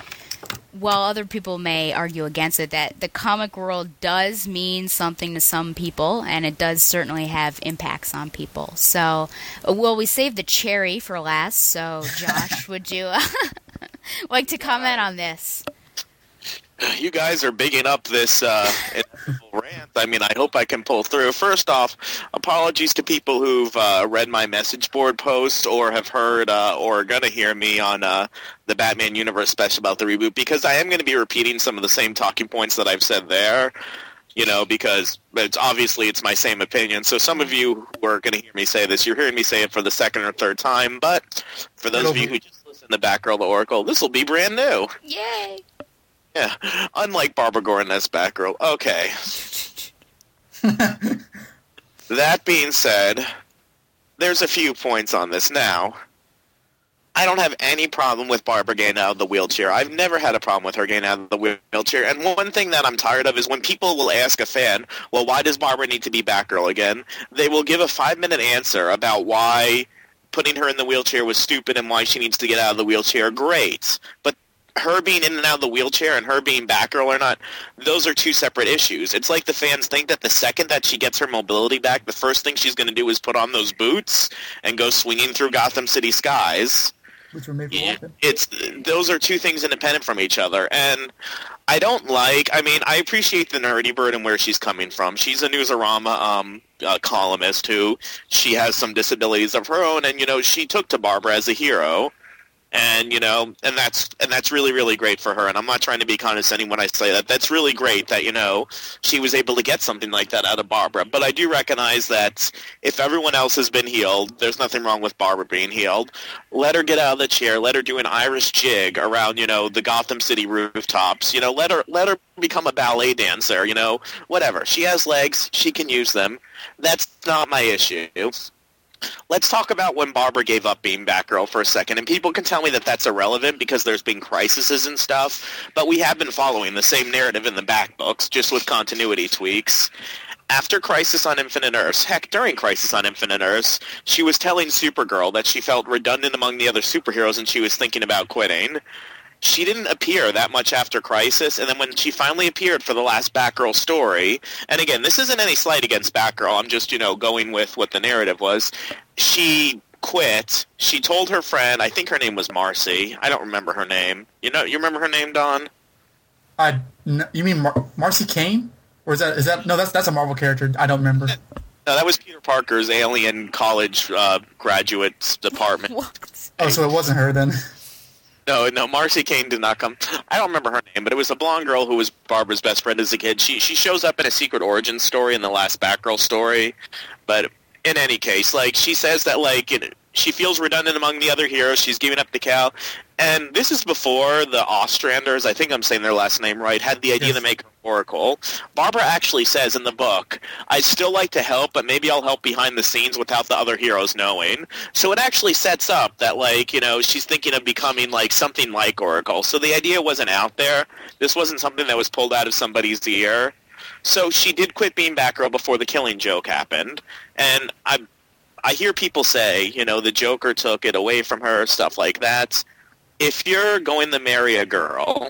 while other people may argue against it, that the comic world does mean something to some people, and it does certainly have impacts on people. So, uh, well, we saved the cherry for last. So, Josh, would you <laughs> like to comment on this? <laughs> you guys are bigging up this uh, rant. I mean, I hope I can pull through. First off, apologies to people who've uh, read my message board post or have heard uh, or are going to hear me on uh, the Batman Universe special about the reboot because I am going to be repeating some of the same talking points that I've said there. You know, because it's obviously it's my same opinion. So some of you who are going to hear me say this, you're hearing me say it for the second or third time. But for those of you who just listen to Batgirl to Oracle, this will be brand new. Yay! Yeah, unlike Barbara Gordon as Batgirl. Okay. <laughs> that being said, there's a few points on this now. I don't have any problem with Barbara getting out of the wheelchair. I've never had a problem with her getting out of the wheelchair. And one thing that I'm tired of is when people will ask a fan, well, why does Barbara need to be Batgirl again? They will give a five-minute answer about why putting her in the wheelchair was stupid and why she needs to get out of the wheelchair. Great. But her being in and out of the wheelchair and her being Batgirl or not, those are two separate issues. It's like the fans think that the second that she gets her mobility back, the first thing she's going to do is put on those boots and go swinging through Gotham City skies. Which were made for. It's those are two things independent from each other, and I don't like. I mean, I appreciate the nerdy bird and where she's coming from. She's a Newsarama um, uh, columnist who she has some disabilities of her own, and you know she took to Barbara as a hero and you know and that's and that's really really great for her. And i'm not trying to be condescending when i say that. That's really great that you know she was able to get something like that out of barbara. But i do recognize that if everyone else has been healed there's nothing wrong with barbara being healed. Let her get out of the chair. Let her do an irish jig around you know the gotham city rooftops. You know let her let her become a ballet dancer you know whatever. She has legs. She can use them. That's not my issue let's talk about when Barbara gave up being Batgirl for a second. And people can tell me that that's irrelevant because there's been crises and stuff, but we have been following the same narrative in the back books, just with continuity tweaks. After Crisis on Infinite Earths, heck, during Crisis on Infinite Earths, she was telling Supergirl that she felt redundant among the other superheroes and she was thinking about quitting she didn't appear that much after Crisis, and then when she finally appeared for the last Batgirl story, and again, this isn't any slight against Batgirl, I'm just, you know, going with what the narrative was, she quit. She told her friend, I think her name was Marcy. I don't remember her name. You know, you remember her name, Don? I, you mean Mar- Marcy Kane? Or is that, is that, no, that's, that's a Marvel character. I don't remember. No, that was Peter Parker's alien college uh, graduates department. <laughs> What? oh, so it wasn't her then. No, no, Marcy Kane did not come. I don't remember her name, but it was a blonde girl who was Barbara's best friend as a kid. She she shows up in a secret origin story in the last Batgirl story, but in any case, like she says that like she feels redundant among the other heroes. She's giving up the cow, and this is before the Ostranders. I think I'm saying their last name right. Had the idea yes. to make Oracle. Barbara actually says in the book, "I'd still like to help, but maybe I'll help behind the scenes without the other heroes knowing." So it actually sets up that like you know she's thinking of becoming like something like Oracle. So the idea wasn't out there. This wasn't something that was pulled out of somebody's ear. So she did quit being Batgirl before the Killing Joke happened, and I I hear people say, you know, the Joker took it away from her, stuff like that. If you're going to marry a girl,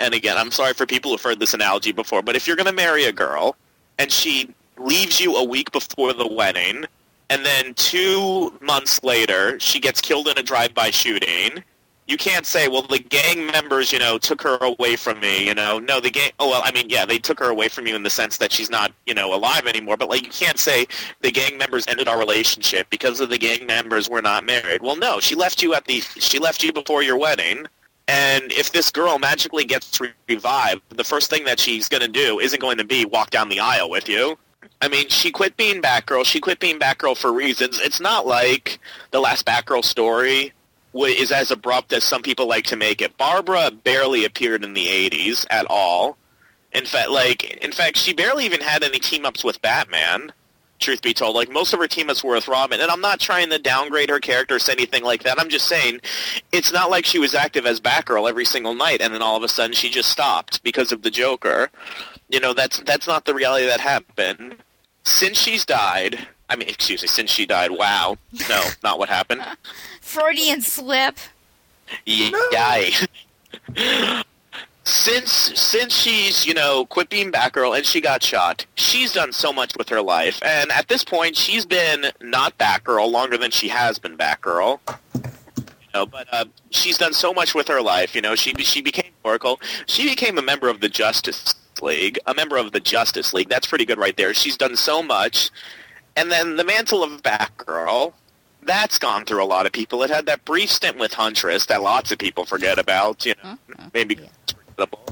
and again, I'm sorry for people who've heard this analogy before, but if you're going to marry a girl and she leaves you a week before the wedding, and then two months later she gets killed in a drive-by shooting, you can't say, well, the gang members, you know, took her away from me. You know, no, the gang. Oh well, I mean, yeah, they took her away from you in the sense that she's not, you know, alive anymore. But like, you can't say the gang members ended our relationship because of the gang members we're not married. Well, no, she left you at the she left you before your wedding. And if this girl magically gets revived, the first thing that she's going to do isn't going to be walk down the aisle with you. I mean, she quit being Batgirl. She quit being Batgirl for reasons. It's not like the last Batgirl story is as abrupt as some people like to make it. Barbara barely appeared in the '80s at all. In fact, like in fact, she barely even had any team ups with Batman. Truth be told, like most of her team ups were with Robin, and I'm not trying to downgrade her character or anything like that. I'm just saying, it's not like she was active as Batgirl every single night, and then all of a sudden she just stopped because of the Joker. You know, that's that's not the reality that happened. Since she's died, I mean, excuse me, since she died. Wow, no, not what happened. <laughs> Freudian slip. Yay. since since she's you know quit being Batgirl and she got shot, she's done so much with her life, and at this point, she's been not Batgirl longer than she has been Batgirl. You know, but uh, she's done so much with her life. You know, she she became Oracle. She became a member of the Justice League, a member of the Justice League. That's pretty good right there. She's done so much, and then the mantle of Batgirl. That's gone through a lot of people. It had that brief stint with Huntress that lots of people forget about. You know, uh-huh. <laughs> maybe it's forgettable.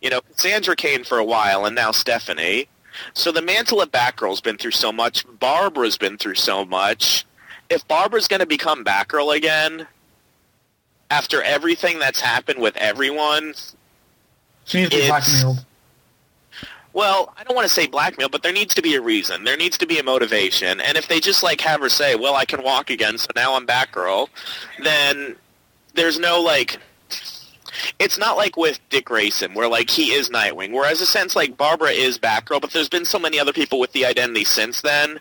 You know, Sandra Cain for a while, and now Stephanie. So the mantle of Batgirl's been through so much. Barbara's been through so much. If Barbara's going to become Batgirl again, after everything that's happened with everyone, She needs to be blackmailed. Well, I don't want to say blackmail, but there needs to be a reason. There needs to be a motivation. And if they just like have her say, "Well, I can walk again, so now I'm Batgirl," then there's no like. It's not like with Dick Grayson, where like he is Nightwing. Whereas a sense like Barbara is Batgirl, but there's been so many other people with the identity since then.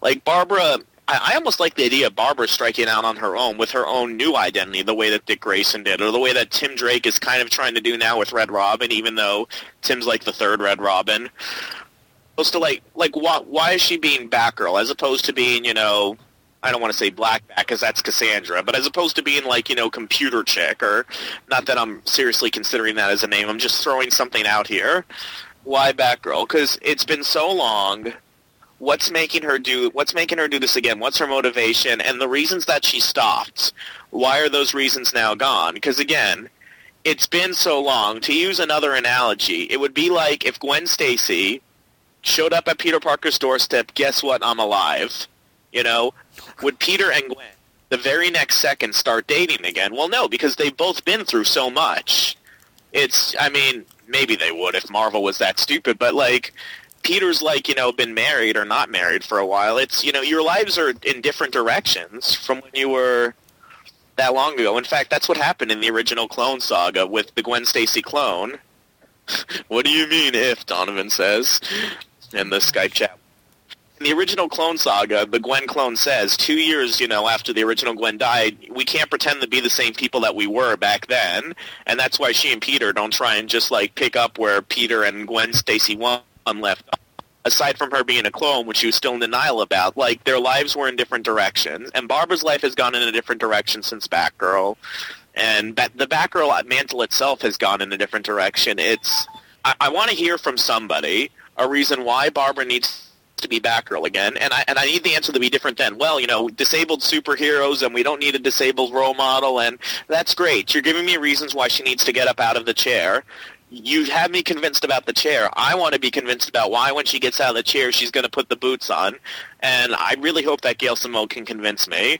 Like Barbara, I, I almost like the idea of Barbara striking out on her own with her own new identity, the way that Dick Grayson did, or the way that Tim Drake is kind of trying to do now with Red Robin, even though Tim's like the third Red Robin. Supposed to like like why why is she being Batgirl as opposed to being you know I don't want to say Black Bat because that's Cassandra, but as opposed to being like you know Computer Chick or not that I'm seriously considering that as a name. I'm just throwing something out here. Why Batgirl? Because it's been so long. What's making her do? What's making her do this again? What's her motivation? And the reasons that she stopped. Why are those reasons now gone? Because again, it's been so long. To use another analogy, it would be like if Gwen Stacy showed up at Peter Parker's doorstep. Guess what? I'm alive. You know, would Peter and Gwen the very next second start dating again? Well, no, because they've both been through so much. It's, I mean, maybe they would if Marvel was that stupid, but like, Peter's like, you know, been married or not married for a while. It's, you know, your lives are in different directions from when you were that long ago. In fact, that's what happened in the original Clone Saga with the Gwen Stacy clone. <laughs> what do you mean if, Donovan says in the Skype chat. In the original Clone Saga, the Gwen clone says, two years, you know, after the original Gwen died, we can't pretend to be the same people that we were back then, and that's why she and Peter don't try and just, like, pick up where Peter and Gwen Stacy 1 left. Aside from her being a clone, which she was still in denial about, like, their lives were in different directions, and Barbara's life has gone in a different direction since Batgirl, and the Batgirl mantle itself has gone in a different direction. It's... I, I want to hear from somebody a reason why Barbara needs to be Batgirl again, and I and I need the answer to be different then. Well, you know, disabled superheroes, and we don't need a disabled role model, and that's great. You're giving me reasons why she needs to get up out of the chair. You have me convinced about the chair. I want to be convinced about why, when she gets out of the chair, she's going to put the boots on, and I really hope that Gail Simone can convince me.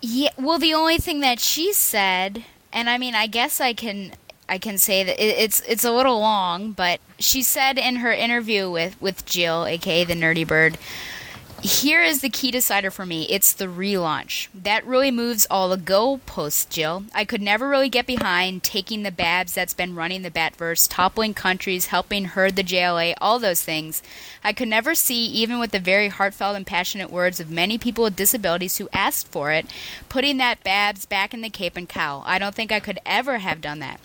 Yeah, well, the only thing that she said, and I mean, I guess I can, I can say that it, it's it's a little long, but she said in her interview with with Jill, aka the Nerdy Bird, here is the key decider for me. It's the relaunch. That really moves all the goalposts, Jill. I could never really get behind taking the Babs that's been running the Batverse, toppling countries, helping herd the JLA, all those things. I could never see, even with the very heartfelt and passionate words of many people with disabilities who asked for it, putting that Babs back in the cape and cowl. I don't think I could ever have done that.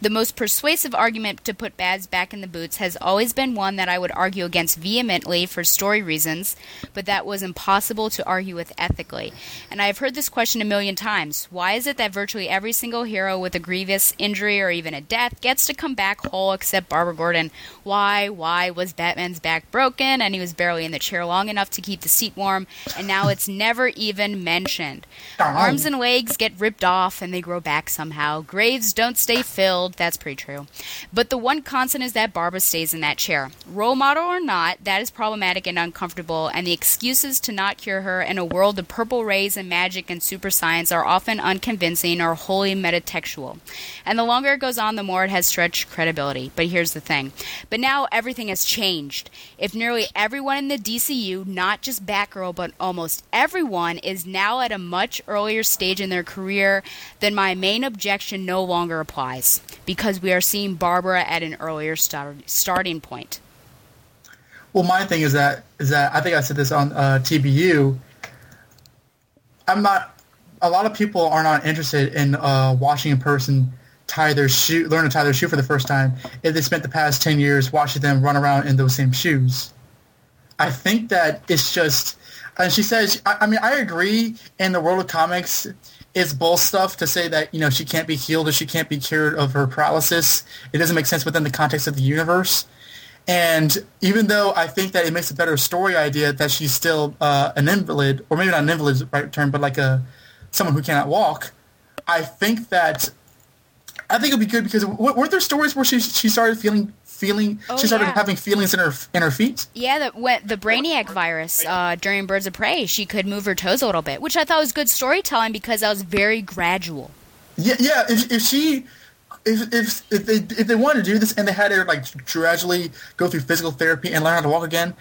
The most persuasive argument to put Babs back in the boots has always been one that I would argue against vehemently for story reasons, but that was impossible to argue with ethically. And I have heard this question a million times. Why is it that virtually every single hero with a grievous injury or even a death gets to come back whole except Barbara Gordon? Why, why was Batman's back broken and he was barely in the chair long enough to keep the seat warm, and now it's never even mentioned? Arms and legs get ripped off and they grow back somehow. Graves don't stay filled. That's pretty true. But the one constant is that Barbara stays in that chair. Role model or not, that is problematic and uncomfortable, and the excuses to not cure her in a world of purple rays and magic and super science are often unconvincing or wholly metatextual. And the longer it goes on, the more it has stretched credibility. But here's the thing. But now everything has changed. If nearly everyone in the DCU, not just Batgirl, but almost everyone, is now at a much earlier stage in their career, then my main objection no longer applies because we are seeing Barbara at an earlier start, starting point. Well, my thing is that is that I think I said this on uh, TBU. I'm not. A lot of people are not interested in uh, watching a person tie their shoe, learn to tie their shoe for the first time if they spent the past ten years watching them run around in those same shoes. I think that it's just, and she says, I, I mean, I agree. In the world of comics, it's bull stuff to say that you know she can't be healed or she can't be cured of her paralysis. It doesn't make sense within the context of the universe. And even though I think that it makes a better story idea that she's still uh, an invalid, or maybe not an invalid is the right term, but like a someone who cannot walk, I think that I think it'd be good because weren't there stories where she she started feeling feeling Oh, she started yeah. having feelings in her in her feet? Yeah, the when, the Brainiac virus uh, during Birds of Prey, she could move her toes a little bit, which I thought was good storytelling because that was very gradual. Yeah, yeah. If, if she, if if if they if they wanted to do this and they had her like gradually go through physical therapy and learn how to walk again,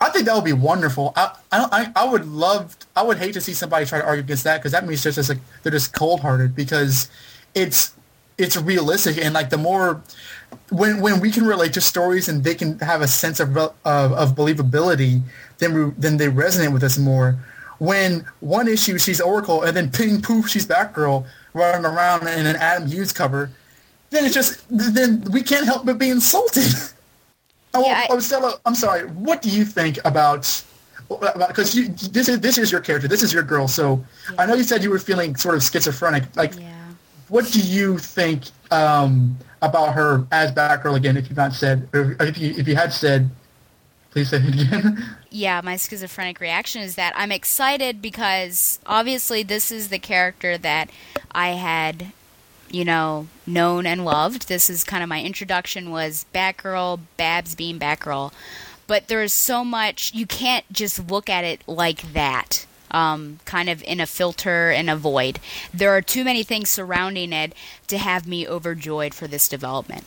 I think that would be wonderful. I I I, I would love. I would hate to see somebody try to argue against that because that means they're just like they're just cold hearted because it's it's realistic and like the more when when we can relate to stories and they can have a sense of of, of believability, then we, then they resonate with us more. When one issue she's Oracle and then ping poof she's Batgirl running around in an Adam Hughes cover, then it's just then we can't help but be insulted. <laughs> oh, Yeah, I- oh, Stella, I'm sorry. What do you think about? Because this is this is your character, this is your girl. So I know you said you were feeling sort of schizophrenic. Like, Yeah. what do you think um, about her as Batgirl again? If you've not said, or if you if you had said, please say it again. <laughs> yeah, my schizophrenic reaction is that I'm excited because obviously this is the character that I had, you know, known and loved. This is kind of my introduction was Batgirl, Babs being Batgirl. But there is so much you can't just look at it like that. Um, kind of in a filter and a void. There are too many things surrounding it to have me overjoyed for this development.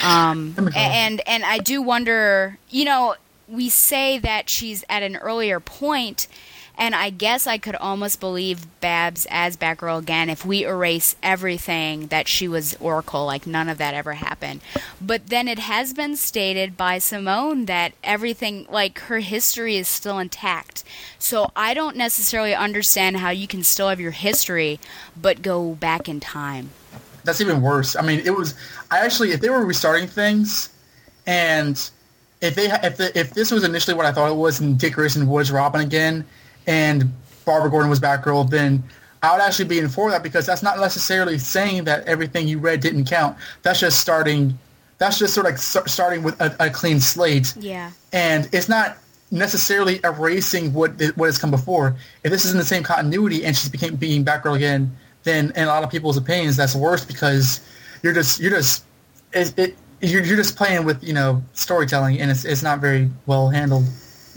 Um, <sighs> and and I do wonder, you know, we say that she's at an earlier point, and I guess I could almost believe Babs as Batgirl again if we erase everything that she was Oracle, like none of that ever happened. But then it has been stated by Simone that everything, like her history, is still intact. So I don't necessarily understand how you can still have your history, but go back in time. That's even worse. I mean, it was. I actually, if they were restarting things, and if they if the, if this was initially what I thought it was, and Dick Grayson was Robin again, and Barbara Gordon was Batgirl, then I would actually be in for that because that's not necessarily saying that everything you read didn't count. That's just starting. That's just sort of like starting with a, a clean slate. Yeah. and it's not necessarily erasing what what has come before. If this is in the same continuity and she's became being Batgirl again, then in a lot of people's opinions, that's worse because you're just you're just it, it you're, you're just playing with you know storytelling and it's it's not very well handled.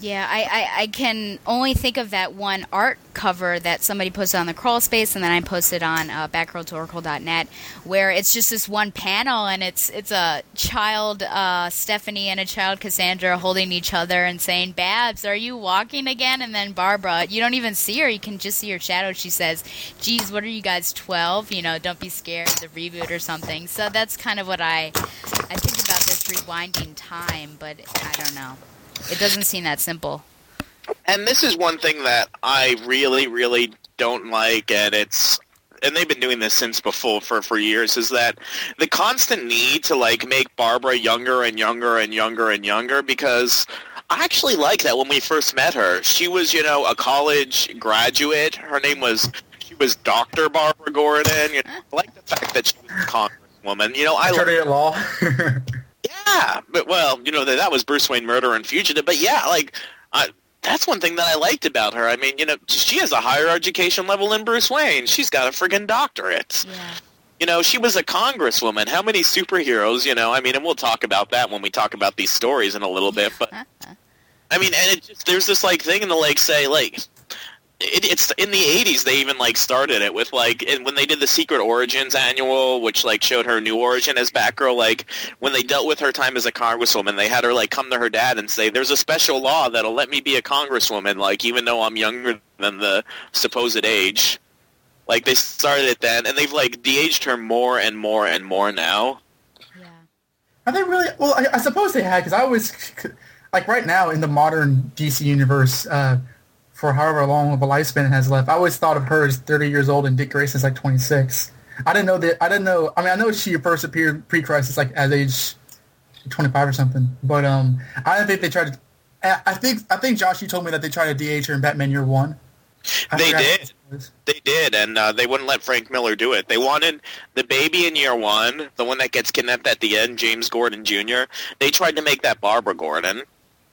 Yeah, I, I, I can only think of that one art cover that somebody posted on the crawl space, and then I posted on uh, backroadtoracle.net, where it's just this one panel, and it's it's a child uh, Stephanie and a child Cassandra holding each other and saying, "Babs, are you walking again?" And then Barbara, you don't even see her; you can just see her shadow. She says, "Geez, what are you guys, twelve? You know, don't be scared." The reboot or something. So that's kind of what I I think about this rewinding time, but I don't know. It doesn't seem that simple. And this is one thing that I really, really don't like, and it's and they've been doing this since before for for years is that the constant need to like make Barbara younger and younger and younger and younger because I actually like that when we first met her. She was, you know, a college graduate. Her name was she was Dr. Barbara Gordon. You know, I like the fact that she was a congresswoman. You know, I Attorney at law. <laughs> yeah, but well, you know that that was Bruce Wayne murder and fugitive. But yeah, like I, that's one thing that I liked about her. I mean, you know, she has a higher education level than Bruce Wayne. She's got a friggin' doctorate. Yeah. you know, she was a congresswoman. How many superheroes, you know? I mean, and we'll talk about that when we talk about these stories in a little bit. But <laughs> I mean, and it just, there's this like thing in the like say like it, it's in the 80s they even like started it with like and when they did the secret origins annual which like showed her new origin as batgirl like when they dealt with her time as a congresswoman they had her like come to her dad and say there's a special law that'll let me be a congresswoman like even though i'm younger than the supposed age like they started it then and they've like de-aged her more and more and more now yeah Are they really? Well, I, I suppose they had because I always like right now in the modern DC universe, uh, for however long of a lifespan it has left, I always thought of her as 30 years old and Dick Grayson's like 26. I didn't know that. I didn't know. I mean, I know she first appeared pre-crisis, like at age 25 or something. But um, I don't think they tried to. I think I think Josh, you told me that they tried to de-age her in Batman Year One. I They did. what it was. They did, and uh, they wouldn't let Frank Miller do it. They wanted the baby in year one, the one that gets kidnapped at the end, James Gordon Jr. They tried to make that Barbara Gordon,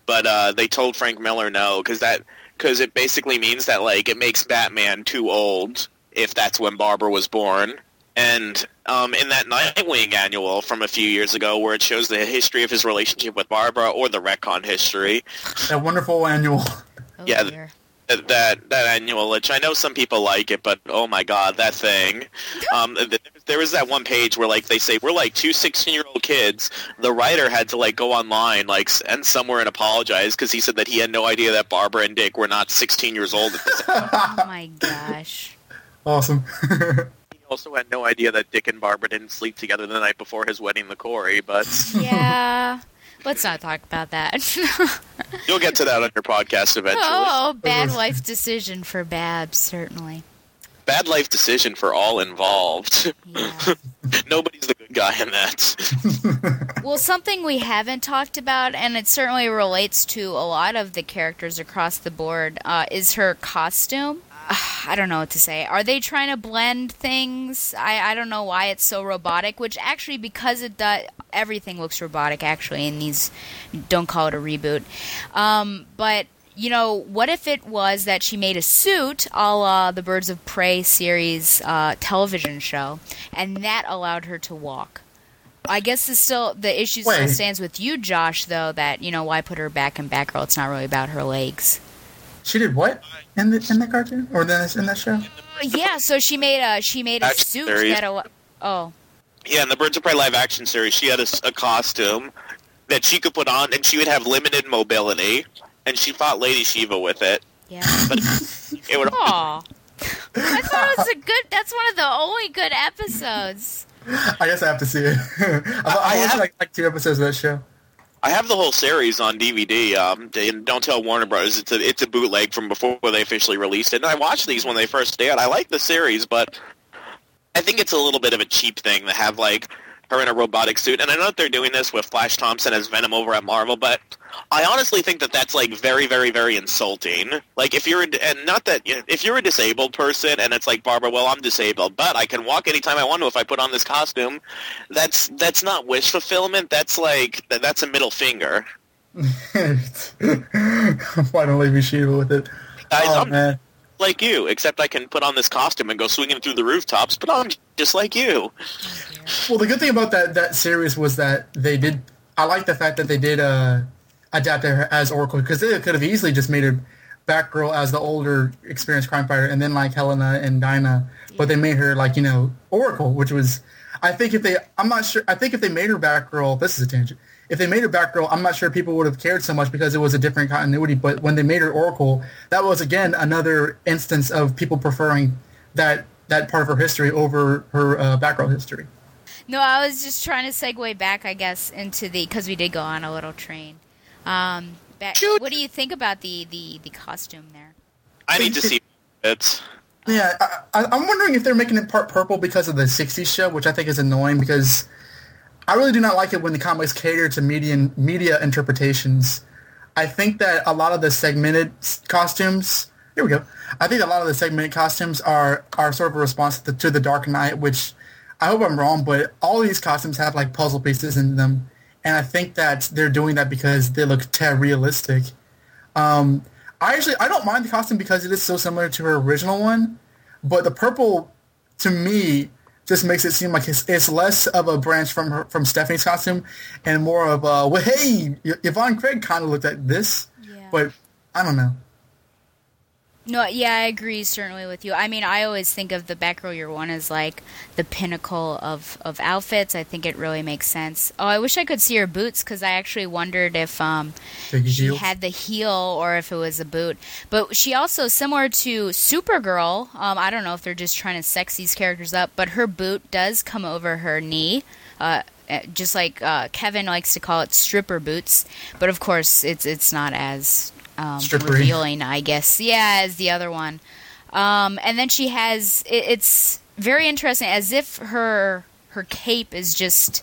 but uh, they told Frank Miller no because that because it basically means that like it makes Batman too old if that's when Barbara was born. And um, in that Nightwing annual from a few years ago, where it shows the history of his relationship with Barbara or the retcon history, That wonderful annual. Oh, Yeah, dear. That that that annual, which I know some people like it, but oh my god, that thing. Um, th- there was that one page where like they say we're like two 16 year old kids. The writer had to like go online like and somewhere and apologize because he said that he had no idea that Barbara and Dick were not 16 years old. At this <laughs> Oh my gosh. Awesome. <laughs> he also had no idea that Dick and Barbara didn't sleep together the night before his wedding to Kory. But <laughs> Yeah. Let's not talk about that. You'll get to that on your podcast eventually. oh, <laughs> bad life decision for Babs, certainly. Bad life decision for all involved. <laughs> Yeah. Nobody's the good guy in that. <laughs> Well, something we haven't talked about, and it certainly relates to a lot of the characters across the board, uh, is her costume. I don't know what to say. Are they trying to blend things? I, I don't know why it's so robotic, which actually, because it does, everything looks robotic actually in these, don't call it a reboot. Um, but, you know, what if it was that she made a suit a la the Birds of Prey series uh, television show, and that allowed her to walk? I guess it's still the issue still Wait. stands with you, Josh. Though that you know why put her back in Batgirl? It's not really about her legs. She did what in the in the cartoon or in that in that show? Uh, yeah, so she made a she made a Action suit series. that al- oh Yeah, in the Birds of Prey live action series, she had a costume that she could put on, and she would have limited mobility, and she fought Lady Shiva with it. yeah. But <laughs> it would Aw. I thought it was a good. That's one of the only good episodes. I guess I have to see it. <laughs> I, I, I watched have- like, like two episodes of that show. I have the whole series on DVD. Um, and don't tell Warner Brothers it's a it's a bootleg from before they officially released it. And I watched these when they first aired. I like the series, but I think it's a little bit of a cheap thing to have like her in a robotic suit. And I know that they're doing this with Flash Thompson as Venom over at Marvel, but I honestly think that that's like very, very, very insulting. Like if you're a, and not that if you're a disabled person and it's like Barbara, well, I'm disabled, but I can walk anytime I want to if I put on this costume. That's that's not wish fulfillment. That's like that's a middle finger. <laughs> Why don't leave me Shiva with it? Guys, oh I'm man. like you, except I can put on this costume and go swinging through the rooftops. But I'm just like you. Well, the good thing about that that series was that they did. I like the fact that they did uh, adapt her as Oracle because they could have easily just made her Batgirl as the older, experienced crime fighter, and then like Helena and Dinah. But they made her like you know Oracle, which was. I think if they, I'm not sure. I think if they made her Batgirl, this is a tangent. If they made her Batgirl, I'm not sure people would have cared so much because it was a different continuity. But when they made her Oracle, that was again another instance of people preferring that that part of her history over her uh, Batgirl history. No, I was just trying to segue back, I guess, into the because we did go on a little train. Um, back, what do you think about the the the costume there? I need to see it. Yeah, I, I, I'm wondering if they're making it part purple because of the '60s show, which I think is annoying because I really do not like it when the comics cater to media media interpretations. I think that a lot of the segmented costumes. Here we go. I think a lot of the segmented costumes are are sort of a response to, to the Dark Knight, which I hope I'm wrong, but all these costumes have like puzzle pieces in them, and I think that they're doing that because they look te- realistic. Um, I actually I don't mind the costume because it is so similar to her original one, but the purple to me just makes it seem like it's, it's less of a branch from her, from Stephanie's costume and more of a well, hey, Yvonne Craig kind of looked at this, but I don't know. No, yeah, I agree certainly with you. I mean, I always think of the Batgirl Year One as like the pinnacle of, of outfits. I think it really makes sense. Oh, I wish I could see her boots because I actually wondered if um, she had the heel or if it was a boot. But she also, similar to Supergirl, um, I don't know if they're just trying to sex these characters up, but her boot does come over her knee. Uh, uh, just like uh, Kevin likes to call it stripper boots, but of course it's it's not as um, Strippery. revealing, I guess. Yeah, as the other one. Um, and then she has it, it's very interesting, as if her her cape is just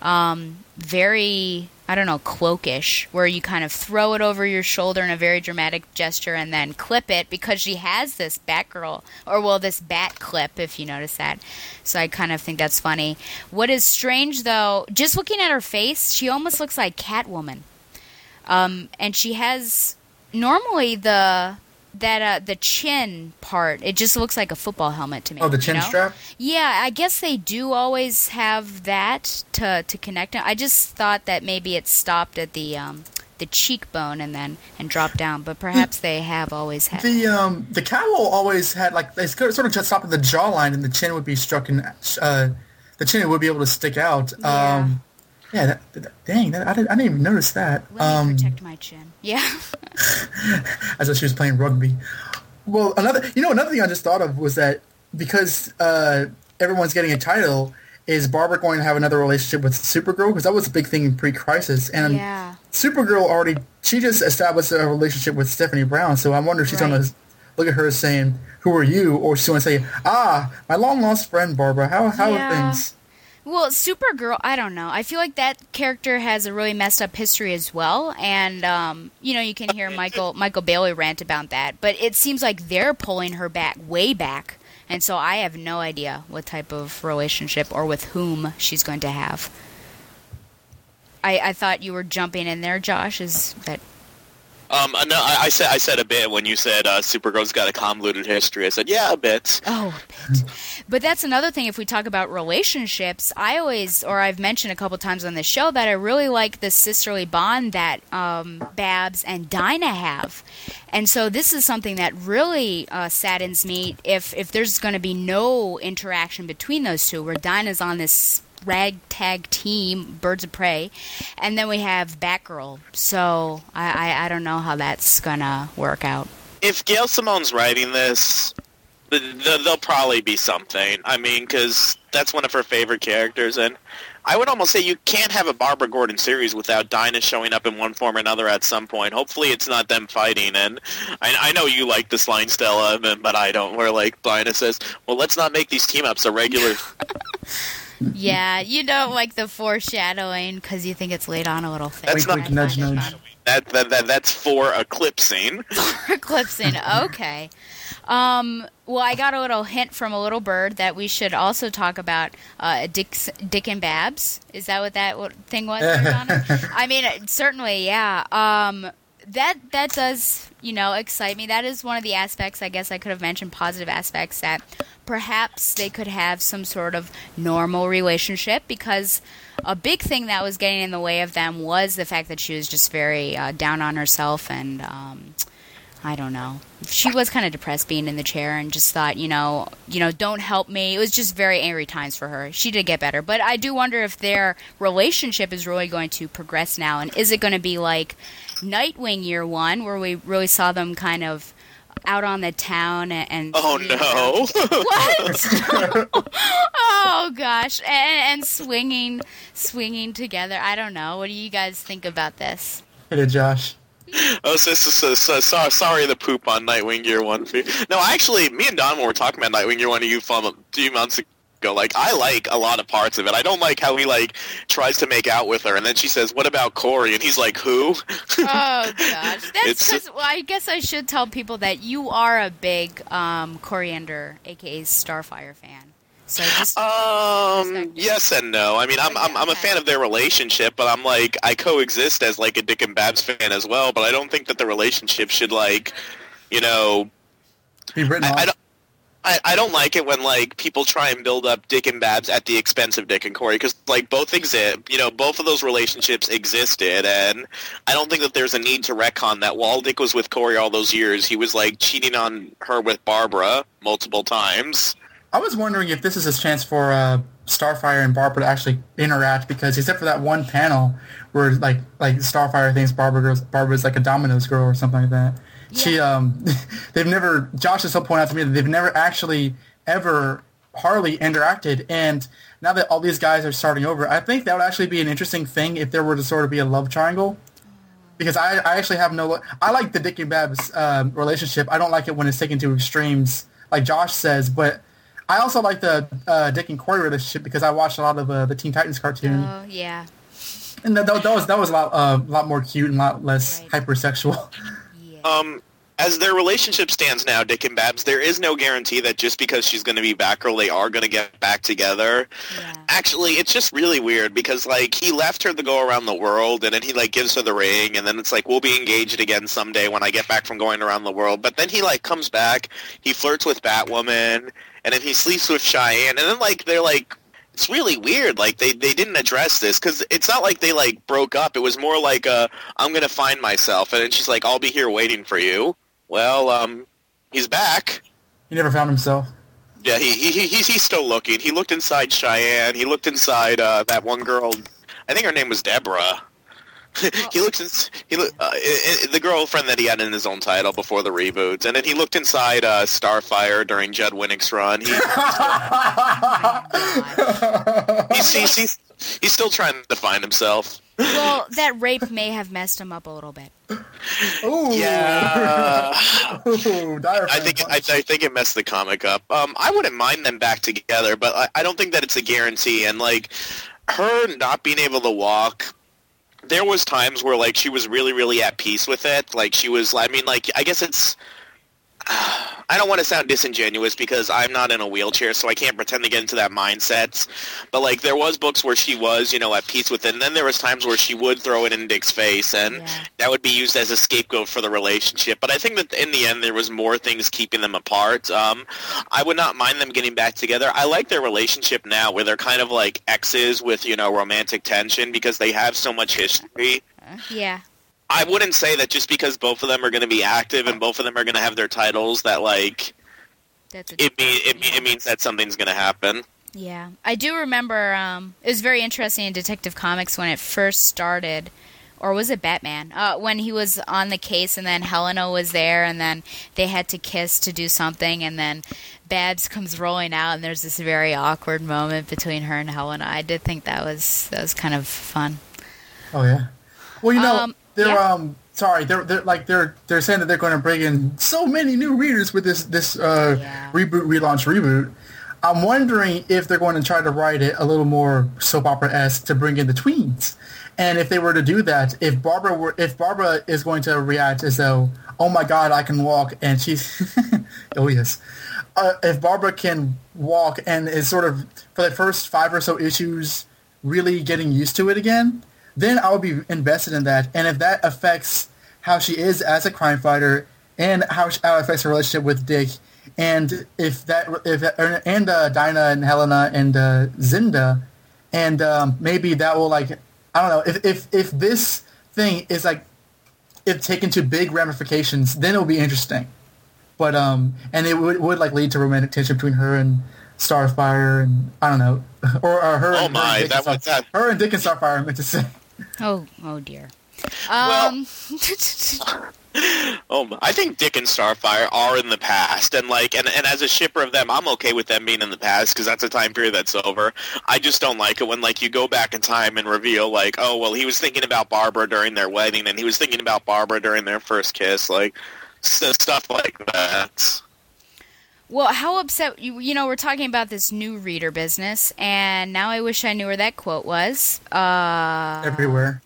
um, very I don't know cloakish, where you kind of throw it over your shoulder in a very dramatic gesture and then clip it because she has this Batgirl or well this bat clip if you notice that. So I kind of think that's funny. What is strange though, just looking at her face, she almost looks like Catwoman. Um, and she has normally the that uh, the chin part. It just looks like a football helmet to me. Oh, the you chin know? strap? Yeah, I guess they do always have that to to connect it. I just thought that maybe it stopped at the um, the cheekbone and then and dropped down, but perhaps they have always had. The um the cowl always had like they sort of just stopped at the jawline and the chin would be struck in uh the chin would be able to stick out. Yeah. Um yeah, that, that- dang, that, I, didn't, I didn't even notice that. Let me Um, protect my chin. Yeah. <laughs> as though she was playing rugby. Well, another, you know, another thing I just thought of was that because uh, everyone's getting a title, is Barbara going to have another relationship with Supergirl? Because that was a big thing in pre-crisis, and Yeah. Supergirl already she just established a relationship with Stephanie Brown. So I wonder if she's going to look at her as saying, "Who are you?" or she's going to say, "Ah, my long lost friend Barbara. How how Yeah. are things?" Well, Supergirl, I don't know. I feel like that character has a really messed up history as well, and um, you know, you can hear Michael Michael Bailey rant about that. But it seems like they're pulling her back way back, and so I have no idea what type of relationship or with whom she's going to have. I, I thought you were jumping in there, Josh. Is that Um, no, I, I said I said a bit when you said uh, Supergirl's got a convoluted history. I said, yeah, a bit. Oh, a bit. but that's another thing. If we talk about relationships, I always, or I've mentioned a couple times on the show that I really like the sisterly bond that um, Babs and Dinah have, and so this is something that really uh, saddens me if if there's going to be no interaction between those two, where Dinah's on this ragtag team, Birds of Prey, and then we have Batgirl. So I, I, I don't know how that's gonna work out. If Gail Simone's writing this, th- th- there'll probably be something. I mean, because that's one of her favorite characters, and I would almost say you can't have a Barbara Gordon series without Dinah showing up in one form or another at some point. Hopefully, it's not them fighting. And I, I know you like this line, Stella, but but I don't. Where like Dinah says, "Well, let's not make these team ups a regular." <laughs> Yeah, you don't like the foreshadowing because you think it's laid on a little thick. That's Wink, wink, nudge, nudge. that, that that that's for eclipsing. <laughs> for Eclipsing. Okay. Um, well, I got a little hint from a little bird that we should also talk about uh, Dick, Dick and Babs. Is that what that thing was? <laughs> I mean, uh, certainly, yeah. Um, that that does you know excite me. That is one of the aspects. I guess I could have mentioned positive aspects that perhaps they could have some sort of normal relationship because a big thing that was getting in the way of them was the fact that she was just very uh, down on herself and. Um, I don't know. She was kind of depressed being in the chair and just thought, you know, you know, don't help me. It was just very angry times for her. She did get better, but I do wonder if their relationship is really going to progress now and is it going to be like Nightwing year 1 where we really saw them kind of out on the town and, and Oh no! <laughs> what? <laughs> oh gosh, and, and swinging, swinging together. I don't know. What do you guys think about this? Hit it, Josh. Oh, so, so, so, so, so- sorry the poop on Nightwing Year One. for you. No, actually, me and Don were talking about Nightwing Year One a few fun- a few months ago. Like, I like a lot of parts of it. I don't like how he like tries to make out with her, and then she says, "What about Kory?" And he's like, "Who?" Oh gosh, <laughs> that's because well, I guess I should tell people that you are a big um, Koriand'r, aka Starfire fan. So just Um, yes and no. I mean, I'm I'm, I'm a fan of their relationship, but I'm like I coexist as like a Dick and Babs fan as well. But I don't think that the relationship should like, you know, Be written I, off. I don't. I, I don't like it when like people try and build up Dick and Babs at the expense of Dick and Kory because like both exist, you know, both of those relationships existed, and I don't think that there's a need to retcon that. While Dick was with Kory all those years, he was like cheating on her with Barbara multiple times. I was wondering if this is a chance for uh, Starfire and Barbara to actually interact because except for that one panel where like like Starfire thinks Barbara girls Barbara's like a Domino's girl or something like that. She um <laughs> they've never Josh has pointed out to me that they've never actually ever Harley interacted and now that all these guys are starting over, I think that would actually be an interesting thing if there were to sort of be a love triangle. Because I, I actually have no I like the Dick and Babs um, relationship. I don't like it when it's taken to extremes like Josh says, but I also like the uh, Dick and Kory relationship because I watched a lot of uh, the Teen Titans cartoon. Oh yeah. And that, that was that was a lot uh, lot more cute and a lot less Right. hypersexual. <laughs> Um, as their relationship stands now, Dick and Babs, there is no guarantee that just because she's going to be Batgirl, they are going to get back together. Yeah. Actually, it's just really weird because like he left her to go around the world, and then he like gives her the ring, and then it's like we'll be engaged again someday when I get back from going around the world. But then he like comes back, he flirts with Batwoman, and then he sleeps with Cheyenne, and then like they're like. It's really weird. Like they, they didn't address this because it's not like they like broke up. It was more like uh, I'm gonna find myself, and then she's like, I'll be here waiting for you. Well, um, he's back. he never found himself. Yeah, he, he he- he's he's still looking. He looked inside Cheyenne. He looked inside uh, that one girl. I think her name was Deborah. <laughs> he looks. in, he look, uh, i- i- the girlfriend that he had in his own title before the reboots, and then he looked inside uh, Starfire during Judd Winick's run. He, <laughs> he's, he's, he's he's still trying to find himself. Well, that rape may have messed him up a little bit. Ooh. Yeah. <laughs> Ooh, I think I. I think it messed the comic up. Um, I wouldn't mind them back together, but I, I don't think that it's a guarantee. And like her not being able to walk, there was times where like she was really really at peace with it. Like she was. I mean, like I guess it's. I don't want to sound disingenuous because I'm not in a wheelchair, so I can't pretend to get into that mindset. But like, there was books where she was, you know, at peace with it, and then there was times where she would throw it in Dick's face, and Yeah. that would be used as a scapegoat for the relationship. But I think that in the end, there was more things keeping them apart. Um, I would not mind them getting back together. I like their relationship now, where they're kind of like exes with you know romantic tension because they have so much history. Yeah. I wouldn't say that just because both of them are going to be active and both of them are going to have their titles that like That's a it mean it, it means that something's going to happen. Yeah, I do remember. Um, it was very interesting in Detective Comics when it first started, or was it Batman? Uh, when he was on the case, and then Helena was there, and then they had to kiss to do something, and then Babs comes rolling out, and there's this very awkward moment between her and Helena. I did think that was that was kind of fun. Oh yeah. Well, you know, Um, they're yeah. um sorry, they're they're like they're they're saying that they're going to bring in so many new readers with this this uh Yeah. reboot relaunch reboot. I'm wondering if they're going to try to write it a little more soap opera esque to bring in the tweens. And if they were to do that, if Barbara were if Barbara is going to react as though, oh my god, I can walk, and she's <laughs> oh yes, uh, if Barbara can walk and is sort of for the first five or so issues really getting used to it again, then I would be invested in that. And if that affects how she is as a crime fighter and how, she, how it affects her relationship with Dick, and if that if and uh, Dinah and Helena and uh, Zinda, and um, maybe that will like I don't know if if if this thing is like if taken to big ramifications, then it'll be interesting. But um, and it would, would like lead to romantic tension between her and Starfire, and I don't know, <laughs> or, or her. Oh and, my, her and Dick that and was- that- Her and Dick and Starfire, I meant to say. Oh, oh dear. Well- Um, <laughs> Oh, I think Dick and Starfire are in the past, and like, and, and as a shipper of them, I'm okay with them being in the past because that's a time period that's over. I just don't like it when like you go back in time and reveal like, oh well, he was thinking about Barbara during their wedding, and he was thinking about Barbara during their first kiss, like stuff like that. Well, how upset you? You know, we're talking about this new reader business, and now I wish I knew where that quote was. Uh, Everywhere.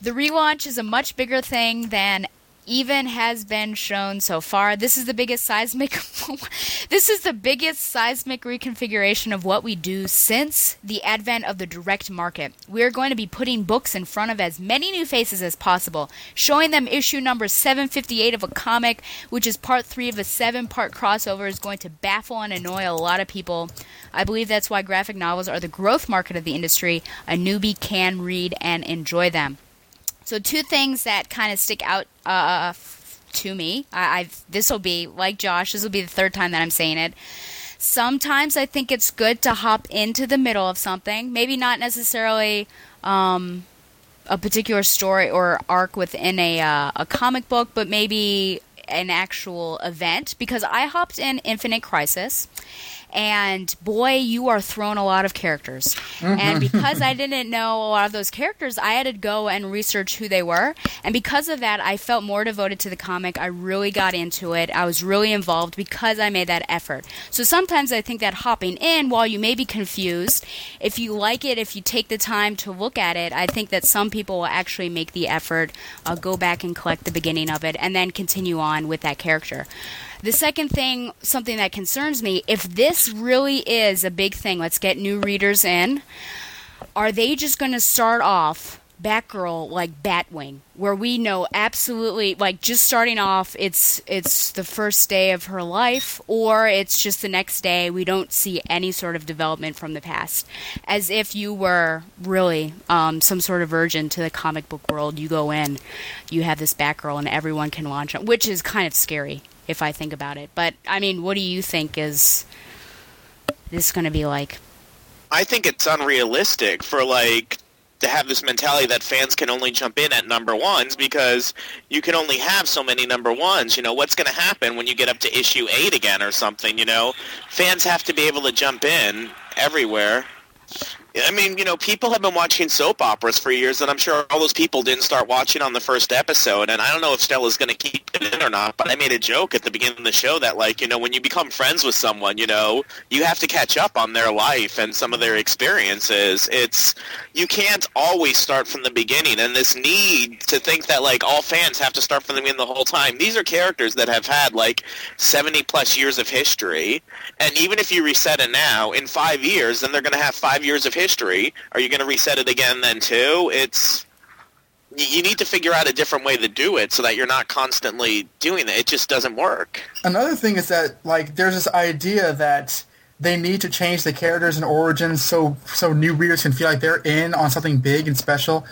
the relaunch is a much bigger thing than even has been shown so far. This is the biggest seismic <laughs> this is the biggest seismic reconfiguration of what we do since the advent of the direct market. We are going to be putting books in front of as many new faces as possible, showing them issue number 758 of a comic, which is part 3 of a 7-part crossover is going to baffle and annoy a lot of people. I believe that's why graphic novels are the growth market of the industry. A newbie can read and enjoy them. So two things that kind of stick out uh, to me. I, I've this will be like Josh. This will be the third time that I'm saying it. Sometimes I think it's good to hop into the middle of something. Maybe not necessarily um, a particular story or arc within a uh, a comic book, but maybe an actual event. Because I hopped in Infinite Crisis, and boy, you are thrown a lot of characters. and because I <laughs> didn't know a lot of those characters, I had to go and research who they were. And because of that, I felt more devoted to the comic. I really got into it. I was really involved because I made that effort. So sometimes I think that hopping in, while you may be confused, if you like it, if you take the time to look at it, I think that some people will actually make the effort, uh, go back and collect the beginning of it, and then continue on with that character. The second thing, something that concerns me, if this really is a big thing, let's get new readers in, are they just going to start off Batgirl like Batwing, where we know absolutely like just starting off it's it's the first day of her life or it's just the next day we don't see any sort of development from the past? As if you were really um, some sort of virgin to the comic book world you go in you have this Batgirl and everyone can launch it which is kind of scary if I think about it but I mean what do you think is this going to be like I think it's unrealistic for like to have this mentality that fans can only jump in at number ones because you can only have so many number ones. You know, what's going to happen when you get up to issue eight again or something? You know, fans have to be able to jump in everywhere. I mean, you know, people have been watching soap operas for years, and I'm sure all those people didn't start watching on the first episode. And I don't know if Stella's going to keep it in or not, but I made a joke at the beginning of the show that, like, you know, when you become friends with someone, you know, you have to catch up on their life and some of their experiences. It's you can't always start from the beginning, and this need to think that like all fans have to start from the beginning the whole time. These are characters that have had like 70 plus years of history, and even if you reset it now in five years, then they're going to have five years of history history. Are you going to reset it again then too? It's you need to figure out a different way to do it so that you're not constantly doing it. It just doesn't work. Another thing is that like there's this idea that they need to change the characters and origins so so new readers can feel like they're in on something big and special.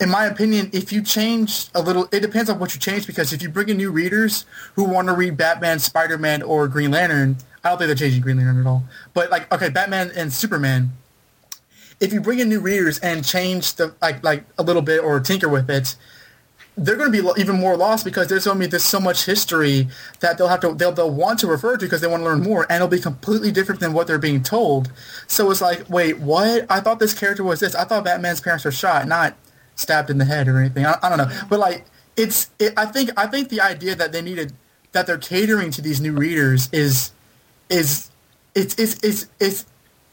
In my opinion, if you change a little, it depends on what you change because if you bring in new readers who want to read Batman, Spider-Man, or Green Lantern, I don't think they're changing Green Lantern at all. But like, okay, Batman and Superman, if you bring in new readers and change the like like a little bit or tinker with it, they're going to be even more lost because there's be there's so much history that they'll have to they'll they'll want to refer to because they want to learn more, and it'll be completely different than what they're being told. So it's like, wait, what? I thought this character was this. I thought Batman's parents were shot, not stabbed in the head or anything. I, I don't know, but like it's it, I think I think the idea that they needed that they're catering to these new readers is is it's it's it's it's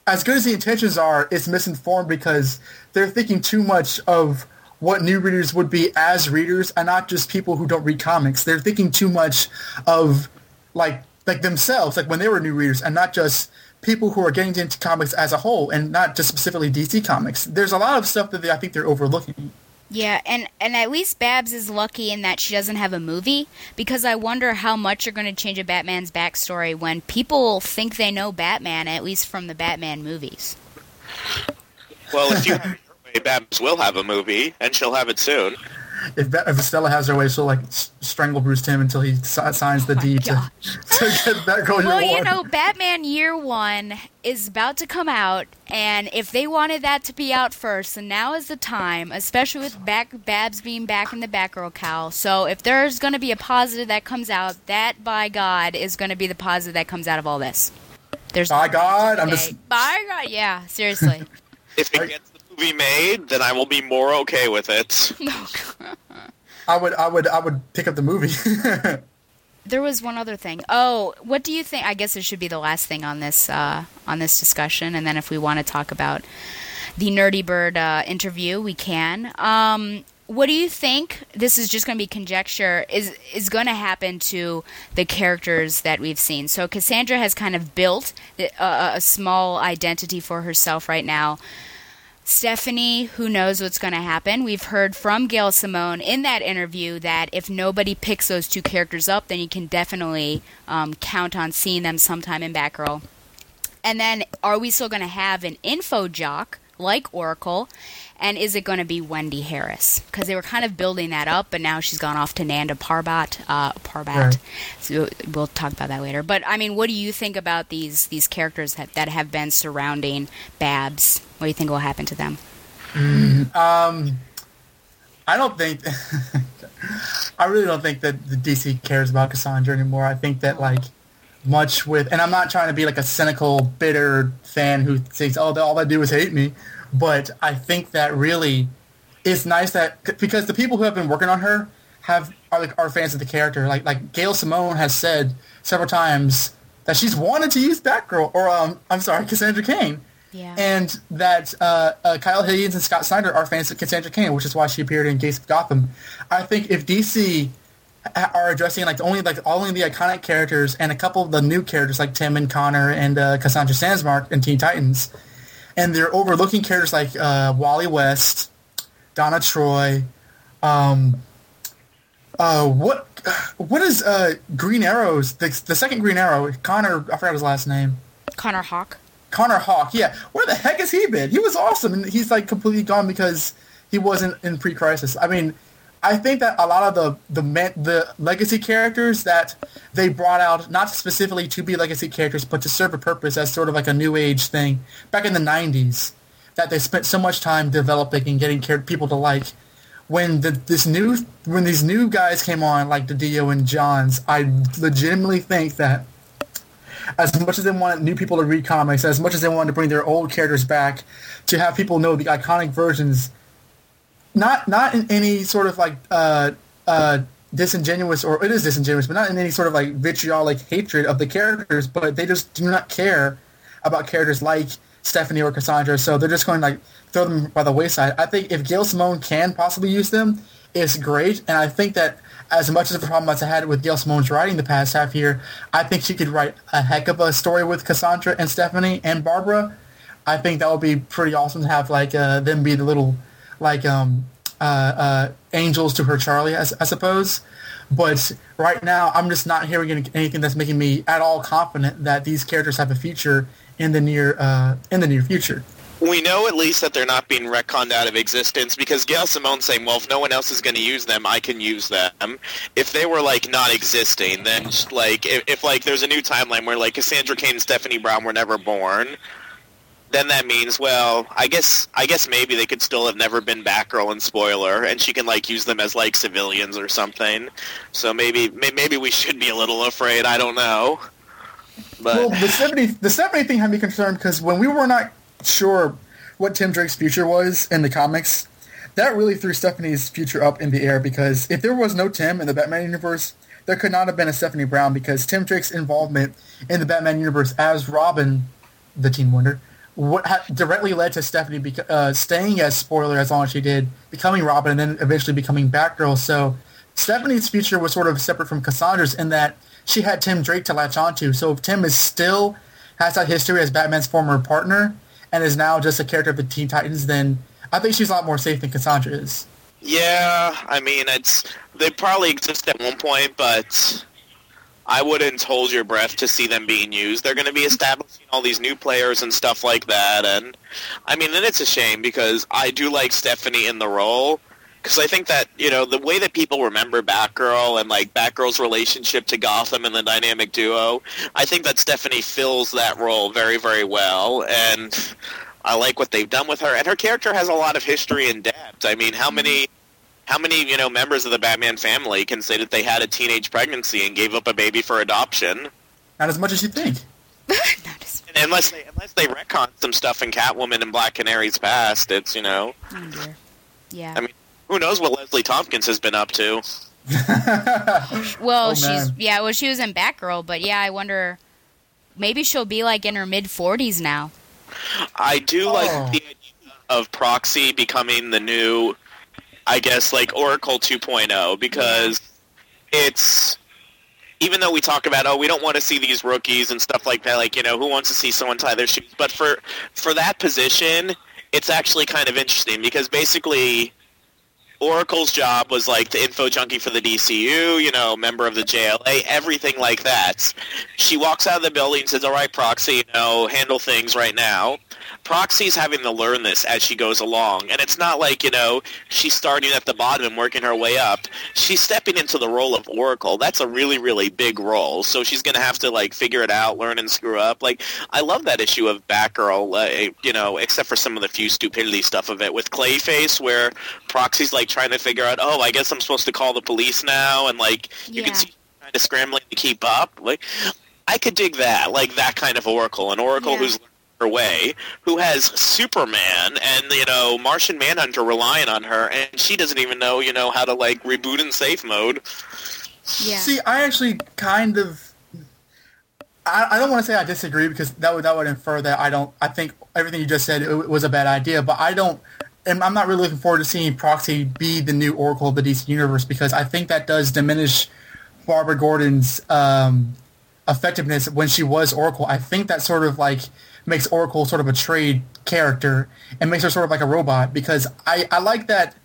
as good as the intentions are, it's misinformed because they're thinking too much of what new readers would be as readers and not just people who don't read comics. They're thinking too much of like like themselves, like when they were new readers, and not just people who are getting into comics as a whole, and not just specifically DC comics. There's a lot of stuff that they, I think they're overlooking. Yeah, and and at least Babs is lucky in that she doesn't have a movie because I wonder how much you're going to change a Batman's backstory when people think they know Batman at least from the Batman movies. Well, if you Babs will have a movie, and she'll have it soon. If, if Stella has her way, she'll like strangle Bruce Timm until he oh signs the oh deed to, <laughs> to get that girl. Well, you know, Batman Year One is about to come out, and if they wanted that to be out first, then now is the time, especially with back Babs being back in the Batgirl cowl. So if there's going to be a positive that comes out, that by God is going to be the positive that comes out of all this. There's by God, I'm just by God, yeah, seriously. <laughs> if it gets movie made, then I will be more okay with it. <laughs> I would, I would, I would pick up the movie. <laughs> there was one other thing. Oh, what do you think? I guess it should be the last thing on this uh, on this discussion, and then if we want to talk about the Nerdy Bird uh, interview, we can. Um, what do you think? This is just going to be conjecture. Is is going to happen to the characters that we've seen? So Cassandra has kind of built the, uh, a small identity for herself right now. Stephanie, who knows what's going to happen? We've heard from Gail Simone in that interview that if nobody picks those two characters up, then you can definitely um, count on seeing them sometime in Batgirl. And then, are we still going to have an info jock like Oracle? And is it going to be Wendy Harris? Because they were kind of building that up, but now she's gone off to Nanda Parbat. Uh, Parbat. So we'll talk about that later. But I mean, what do you think about these these characters that, that have been surrounding Babs? What do you think will happen to them? Um, I don't think. <laughs> I really don't think that the DC cares about Cassandra anymore. I think that like much with, and I'm not trying to be like a cynical, bitter fan who thinks, "Oh, all they do is hate me," but I think that really it's nice that because the people who have been working on her have are like are fans of the character. Like like Gail Simone has said several times that she's wanted to use Batgirl or um I'm sorry Cassandra Cain. Yeah. And that uh, uh, Kyle Higgins and Scott Snyder are fans of Cassandra Cain, which is why she appeared in Gates of Gotham. I think if DC are addressing like only like only the iconic characters and a couple of the new characters like Tim and Connor and uh, Cassandra Sandsmark and Teen Titans, and they're overlooking characters like uh, Wally West, Donna Troy, um, uh, what what is uh, Green Arrow's the, the second Green Arrow? Connor, I forgot his last name. Connor Hawke. Connor Hawke, yeah. Where the heck has he been? He was awesome, and he's like completely gone because he wasn't in pre-crisis. I mean, I think that a lot of the the men, the legacy characters that they brought out, not specifically to be legacy characters, but to serve a purpose as sort of like a new age thing back in the '90s, that they spent so much time developing and getting people to like. When the, this new when these new guys came on, like DiDio and Johns, I legitimately think that as much as they wanted new people to read comics, as much as they wanted to bring their old characters back, to have people know the iconic versions, not not in any sort of like uh, uh, disingenuous or it is disingenuous, but not in any sort of like vitriolic hatred of the characters, but they just do not care about characters like Stephanie or Cassandra, so they're just going to like throw them by the wayside. I think if Gail Simone can possibly use them, it's great, and I think that as much as the problem as I had with Gail Simone's writing the past half year, I think she could write a heck of a story with Cassandra and Stephanie and Barbara. I think that would be pretty awesome to have like uh, them be the little like um, uh, uh, angels to her Charlie, I suppose. But right now, I'm just not hearing anything that's making me at all confident that these characters have a future in the near uh, in the near future. We know at least that they're not being retconned out of existence because Gail Simone's saying, well, if no one else is going to use them, I can use them. If they were, like, not existing, then, like, if, if, like, there's a new timeline where, like, Cassandra Cain and Stephanie Brown were never born, then that means, well, I guess I guess maybe they could still have never been Batgirl and Spoiler, and she can, like, use them as, like, civilians or something. So maybe may- maybe we should be a little afraid. I don't know. But well, the Stephanie the Stephanie thing had me concerned because when we were not sure what Tim Drake's future was in the comics, that really threw Stephanie's future up in the air because if there was no Tim in the Batman universe, there could not have been a Stephanie Brown because Tim Drake's involvement in the Batman universe as Robin, the Teen Wonder, what ha- directly led to Stephanie uh, staying as spoiler as long as she did, becoming Robin, and then eventually becoming Batgirl. So Stephanie's future was sort of separate from Cassandra's in that she had Tim Drake to latch onto. So if Tim is still has that history as Batman's former partner and is now just a character of the Teen Titans, then I think she's a lot more safe than Cassandra is. Yeah, I mean, it's they probably exist at one point, but I wouldn't hold your breath to see them being used. They're going to be establishing all these new players and stuff like that, and I mean, and it's a shame because I do like Stephanie in the role because I think that you know the way that people remember Batgirl and like Batgirl's relationship to Gotham and the dynamic duo, I think that Stephanie fills that role very, very well, and I like what they've done with her, and her character has a lot of history and depth. I mean, how mm-hmm. many, how many you know members of the Batman family can say that they had a teenage pregnancy and gave up a baby for adoption? Not as much as you think. <laughs> Not as- And unless they unless they retcon some stuff in Catwoman and Black Canary's past, it's you know oh dear. Yeah. I mean, who knows what Leslie Thompkins has been up to. Well, Oh, she's yeah. Well, she was in Batgirl, but yeah, I wonder. Maybe she'll be like in her mid forties now. I do Oh. like the idea of Proxy becoming the new I guess, like Oracle 2.0 because it's even though we talk about oh we don't want to see these rookies and stuff like that like you know who wants to see someone tie their shoes but for for that position it's actually kind of interesting because basically Oracle's job was like the info junkie for the DCU, you know, member of the JLA, everything like that. She walks out of the building says, all right, Proxy, you know, handle things right now. Proxy's having to learn this as she goes along. And it's not like, you know, she's starting at the bottom and working her way up. She's stepping into the role of Oracle. That's a really, really big role. So she's going to have to, like, figure it out, learn and screw up. Like, I love that issue of Batgirl, uh, you know, except for some of the few stupidity stuff of it with Clayface where Proxy's, like, trying to figure out, oh, I guess I'm supposed to call the police now. And, like, you Yeah. can see kind of scrambling to keep up. Like, I could dig that, like that kind of Oracle, an Oracle Yeah. who's way, who has Superman and you know Martian Manhunter relying on her, and she doesn't even know you know how to like reboot in safe mode. Yeah. See, I actually kind of. I, I don't want to say I disagree because that would that would infer that I don't. I think everything you just said it was a bad idea, but I don't. And I'm not really looking forward to seeing Proxy be the new Oracle of the DC universe because I think that does diminish Barbara Gordon's um, effectiveness when she was Oracle. I think that sort of like makes Oracle sort of a trade character and makes her sort of like a robot because I, I like that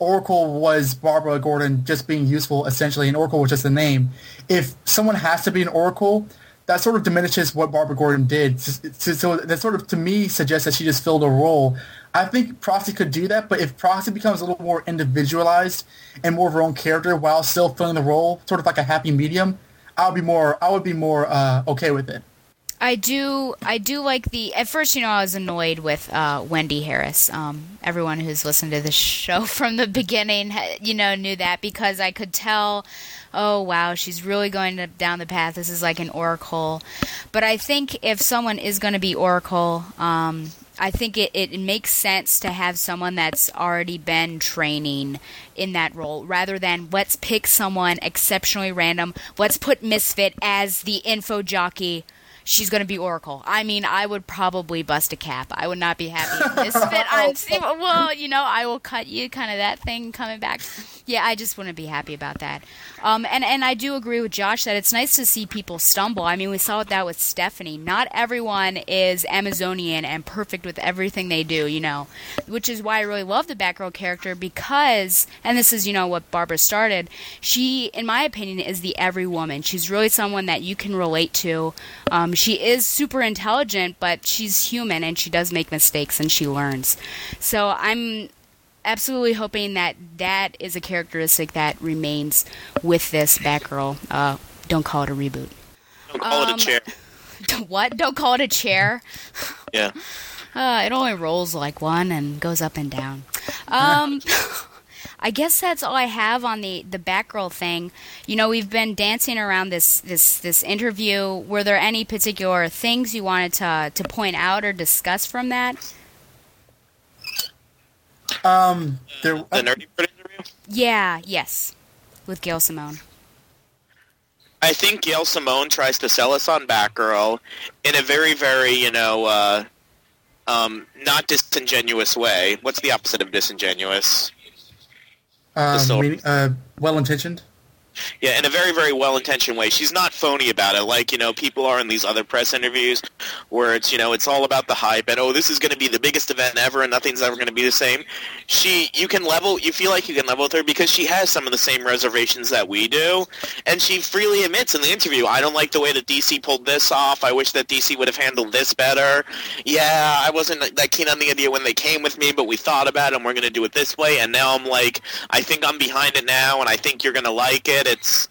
Oracle was Barbara Gordon just being useful essentially and Oracle was just a name. If someone has to be an Oracle, that sort of diminishes what Barbara Gordon did. So, that sort of to me suggests that she just filled a role. I think Proxy could do that, but if Proxy becomes a little more individualized and more of her own character while still filling the role, sort of like a happy medium, I would be more I would be more uh, okay with it. I do. I do like the. At first, you know, I was annoyed with uh, Wendy Harris. Um, everyone who's listened to the show <laughs> from the beginning, you know, knew that because I could tell. Oh wow, she's really going to, down the path. This is like an Oracle. But I think if someone is going to be Oracle, um, I think it, it makes sense to have someone that's already been training in that role rather than let's pick someone exceptionally random. Let's put Misfit as the info jockey she's going to be Oracle. I mean, I would probably bust a cap. I would not be happy. Misfit, <laughs> I'm well, you know, I will cut you, kind of that thing coming back. Yeah, I just wouldn't be happy about that. Um, and and I do agree with Josh that it's nice to see people stumble. I mean, we saw that with Stephanie. Not everyone is Amazonian and perfect with everything they do, you know, which is why I really love the Batgirl character because, and this is you know what Barbara started. She, in my opinion, is the every woman. She's really someone that you can relate to. Um, she is super intelligent, but she's human and she does make mistakes and she learns. So I'm absolutely hoping that that is a characteristic that remains with this Batgirl. Uh, don't call it a reboot. Don't call Um, it a chair. <laughs> What? Don't call it a chair. Yeah. Uh, it only rolls like one and goes up and down. Um, <laughs> I guess that's all I have on the the Batgirl thing. You know, we've been dancing around this this this interview. Were there any particular things you wanted to to point out or discuss from that? Um, there, The nerdy Bird interview. Yeah. Yes. With Gail Simone. I think Gail Simone tries to sell us on Batgirl in a very, very, you know, uh, um, not disingenuous way. What's the opposite of disingenuous? uh, so- meaning- uh, well-intentioned. Yeah, in a very, very well-intentioned way. She's not phony about it, like you know people are in these other press interviews, where it's you know it's all about the hype and oh this is going to be the biggest event ever and nothing's ever going to be the same. She, you can level, you feel like you can level with her because she has some of the same reservations that we do, and she freely admits in the interview, I don't like the way that DC pulled this off. I wish that DC would have handled this better. Yeah, I wasn't that keen on the idea when they came with me, but we thought about it and we're going to do it this way, and now I'm like, I think I'm behind it now, and I think you're going to like it. It's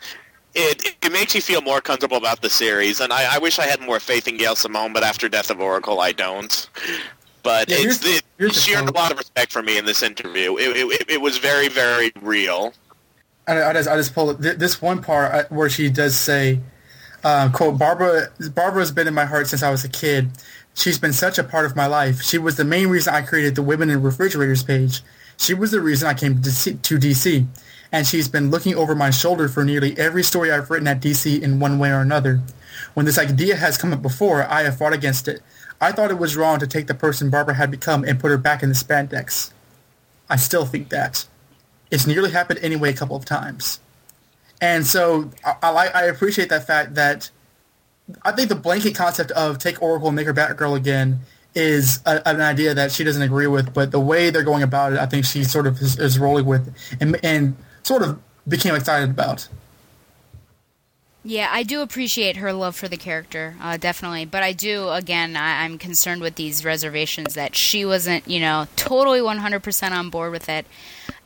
it it makes you feel more comfortable about the series, and I, I wish I had more faith in Gail Simone, but after Death of Oracle, I don't. But Yeah, it's here's- it, here's the she earned a lot of respect from me in this interview. It, it, it was very very real. I, I just I just pulled th- this one part uh, where she does say, uh, "quote Barbara Barbara's been in my heart since I was a kid. She's been such a part of my life. She was the main reason I created the Women in Refrigerators page. She was the reason I came to DC, to DC, and she's been looking over my shoulder for nearly every story I've written at DC in one way or another. When this idea has come up before, I have fought against it. I thought it was wrong to take the person Barbara had become and put her back in the spandex. I still think that." it's nearly happened anyway a couple of times. And so I, I I appreciate that fact that I think the blanket concept of take Oracle and make her Batgirl again is a, an idea that she doesn't agree with, but the way they're going about it, I think she sort of is, is rolling with and, and sort of became excited about. Yeah, I do appreciate her love for the character, uh, definitely. But I do, again, I, I'm concerned with these reservations that she wasn't, you know, totally 100% on board with it.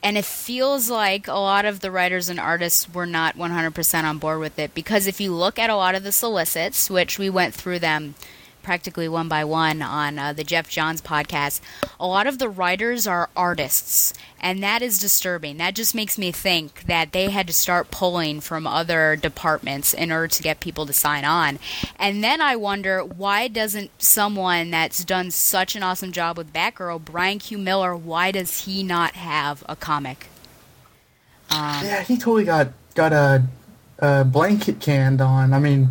And it feels like a lot of the writers and artists were not 100% on board with it. Because if you look at a lot of the solicits, which we went through them practically one by one on uh, the Geoff Johns podcast, a lot of the writers are artists, and that is disturbing. That just makes me think that they had to start pulling from other departments in order to get people to sign on. And then I wonder why doesn't someone that's done such an awesome job with Batgirl, Brian Q. Miller, why does he not have a comic? Um, yeah, he totally got got a, a blanket canned on. I mean,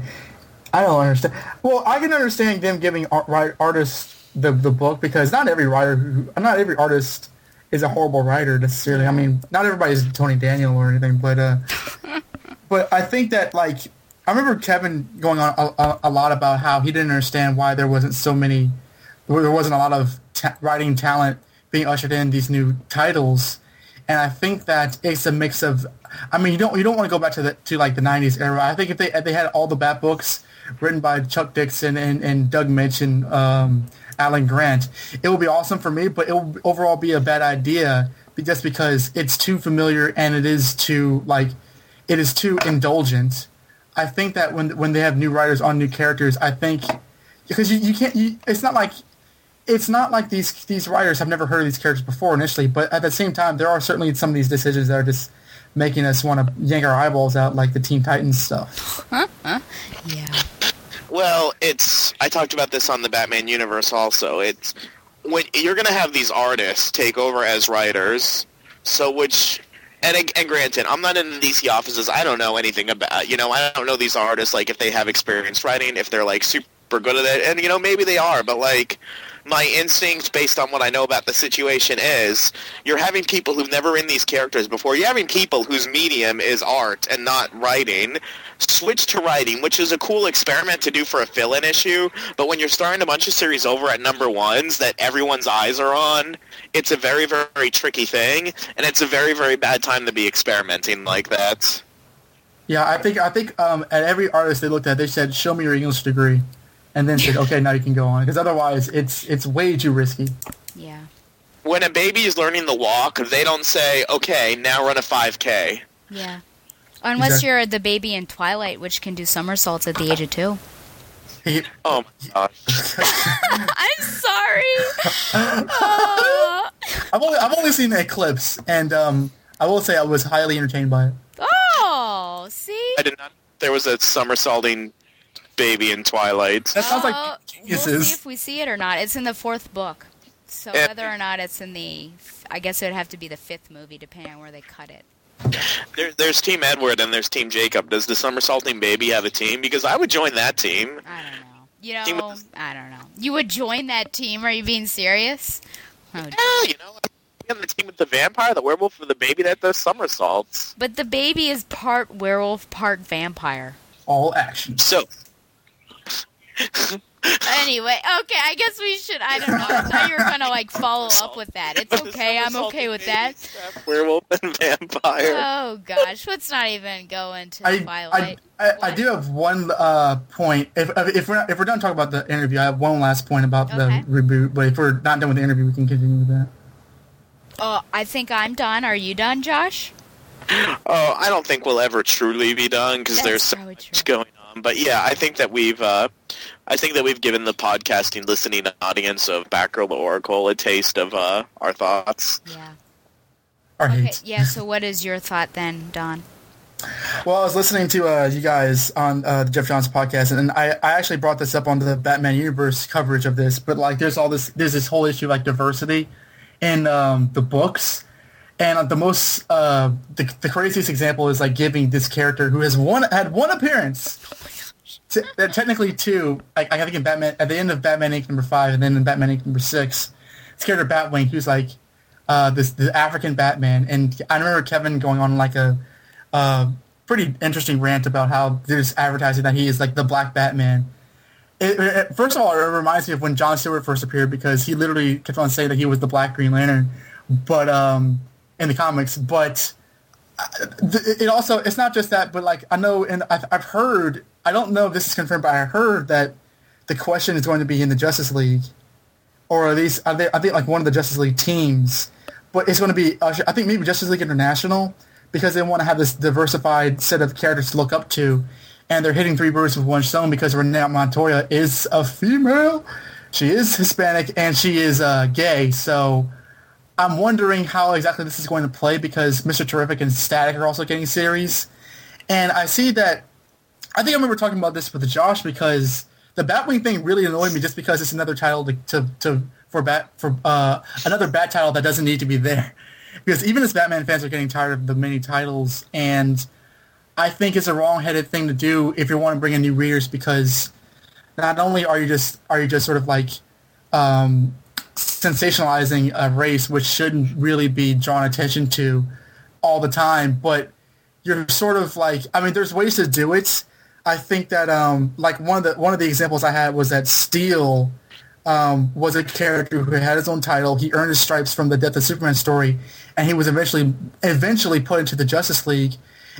I don't understand. Well, I can understand them giving art, artists the the book because not every writer, who, not every artist is a horrible writer necessarily. I mean, not everybody's Tony Daniel or anything, but uh, <laughs> but I think that like I remember Kevin going on a, a, lot about how he didn't understand why there wasn't so many, there wasn't a lot of ta- writing talent being ushered in these new titles, and I think that it's a mix of. I mean, you don't you don't want to go back to the to like the '90s era. I think if they if they had all the Bat books written by Chuck Dixon and, and Doug Moench and um, Alan Grant. It would be awesome for me, but it will overall be a bad idea just because it's too familiar and it is too like it is too indulgent. I think that when when they have new writers on new characters, I think because you, you can't. You, it's not like it's not like these these writers have never heard of these characters before initially, but at the same time, there are certainly some of these decisions that are just making us want to yank our eyeballs out, like the Teen Titans stuff. <laughs> yeah. Well, it's I talked about this on the Batman universe also. It's when you're going to have these artists take over as writers, so which and and granted, I'm not in the DC offices. I don't know anything about you know I don't know these artists like if they have experience writing, if they're like super good at it, and you know maybe they are, but like my instinct based on what I know about the situation is you're having people who've never written these characters before. You're having people whose medium is art and not writing switch to writing, which is a cool experiment to do for a fill-in issue. But when you're starting a bunch of series over at number ones that everyone's eyes are on, it's a very, very tricky thing, and it's a very, very bad time to be experimenting like that. Yeah, I think I think um, at every artist they looked at, they said, "Show me your English degree." And then said, <laughs> "Okay, now you can go on," because otherwise, it's it's way too risky. Yeah. When a baby is learning the walk, they don't say, "Okay, now run a 5K." Yeah. Unless exactly. you're the baby in Twilight, which can do somersaults at the age of two. <laughs> oh my gosh. <laughs> I'm sorry. Uh... I've only I've only seen Eclipse, and um, I will say I was highly entertained by it. Oh, see. I did not. There was a somersaulting baby in Twilight. That sounds like uh, We'll see if we see it or not. It's in the fourth book. So whether or not it's in the, I guess it would have to be the fifth movie, depending on where they cut it. There, there's Team Edward and there's Team Jacob. Does the somersaulting baby have a team? Because I would join that team. I don't know. You know, I don't know. You would join that team? Are you being serious? Oh, yeah, you know, I'm the team with the vampire, the werewolf, or the baby that does somersaults. But the baby is part werewolf, part vampire. All action. So, anyway, okay, I guess we should. I don't know. I thought you were gonna like follow up with that. It's okay. I'm okay with that. Werewolf and vampire. Oh gosh, let's not even go into I, Twilight. I, I, I, do have one uh, point. If if we're not, if we're done talking about the interview, I have one last point about okay. the reboot. But if we're not done with the interview, we can continue with that. Oh, I think I'm done. Are you done, Josh? Oh, I don't think we'll ever truly be done because there's so much true. going on. But yeah, I think that we've uh, I think that we've given the podcasting listening audience of Batgirl to Oracle a taste of uh, our thoughts. Yeah. Our okay, hate. Yeah. So, what is your thought then, Don? Well, I was listening to uh, you guys on uh, the Geoff Johns podcast, and I, I actually brought this up on the Batman universe coverage of this. But like, there's all this, there's this whole issue of, like diversity in um, the books, and the most, uh, the, the craziest example is like giving this character who has one had one appearance t- technically two. I, I think in Batman at the end of Batman Inc. number five, and then in Batman Inc. number six, it's character Batwing who's like uh, this the African Batman, and I remember Kevin going on like a uh, pretty interesting rant about how there's advertising that he is like the Black Batman. It, it, first of all, it reminds me of when John Stewart first appeared because he literally kept on saying that he was the Black Green Lantern, but um, in the comics. But uh, it also it's not just that, but like I know and I've, I've heard I don't know if this is confirmed, but I heard that the question is going to be in the Justice League, or at least I think, like one of the Justice League teams. But it's going to be uh, I think maybe Justice League International because they want to have this diversified set of characters to look up to, and they're hitting three birds with one stone because Renee Montoya is a female, she is Hispanic, and she is uh, gay. So I'm wondering how exactly this is going to play because Mr. Terrific and Static are also getting series, and I see that. I think I remember talking about this with Josh because the Batwing thing really annoyed me just because it's another title to, to, to for bat for uh, another bat title that doesn't need to be there. Because even as Batman fans are getting tired of the many titles, and I think it's a wrong-headed thing to do if you want to bring in new readers because not only are you just are you just sort of like um, sensationalizing a race which shouldn't really be drawn attention to all the time, but you're sort of like I mean, there's ways to do it I think that um, like one of the one of the examples I had was that Steel um, was a character who had his own title. He earned his stripes from the Death of Superman story, and he was eventually eventually put into the Justice League.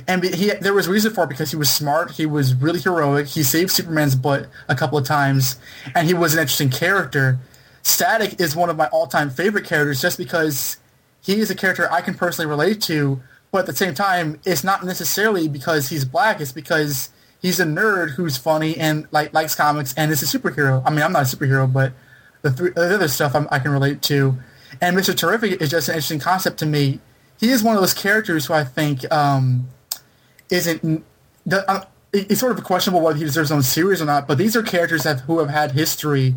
And he, there was reason for it because he was smart. He was really heroic. He saved Superman's butt a couple of times, and he was an interesting character. Static is one of my all-time favorite characters just because he is a character I can personally relate to. But at the same time, it's not necessarily because he's black. It's because he's a nerd who's funny and like likes comics and is a superhero. I mean, I'm not a superhero, but the, th- the other stuff I'm, i can relate to. And Mr. Terrific is just an interesting concept to me. He is one of those characters who I think um, isn't. The, uh, it's sort of questionable whether he deserves his own series or not. But these are characters that who have had history,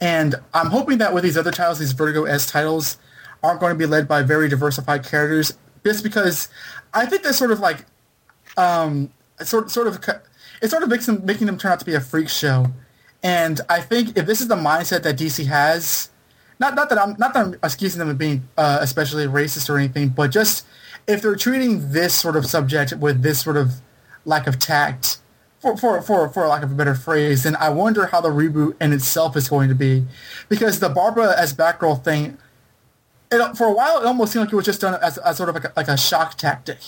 and I'm hoping that with these other titles, these Vertigo S titles, aren't going to be led by very diversified characters. Just because I think that's sort of like um, sort sort of it sort of makes them making them turn out to be a freak show. And I think if this is the mindset that DC has, not not that I'm not that I'm excusing them of being uh, especially racist or anything, but just if they're treating this sort of subject with this sort of lack of tact, for for for for lack of a better phrase, then I wonder how the reboot in itself is going to be, because the Barbara as Batgirl thing, it, for a while it almost seemed like it was just done as, as sort of like a, like a shock tactic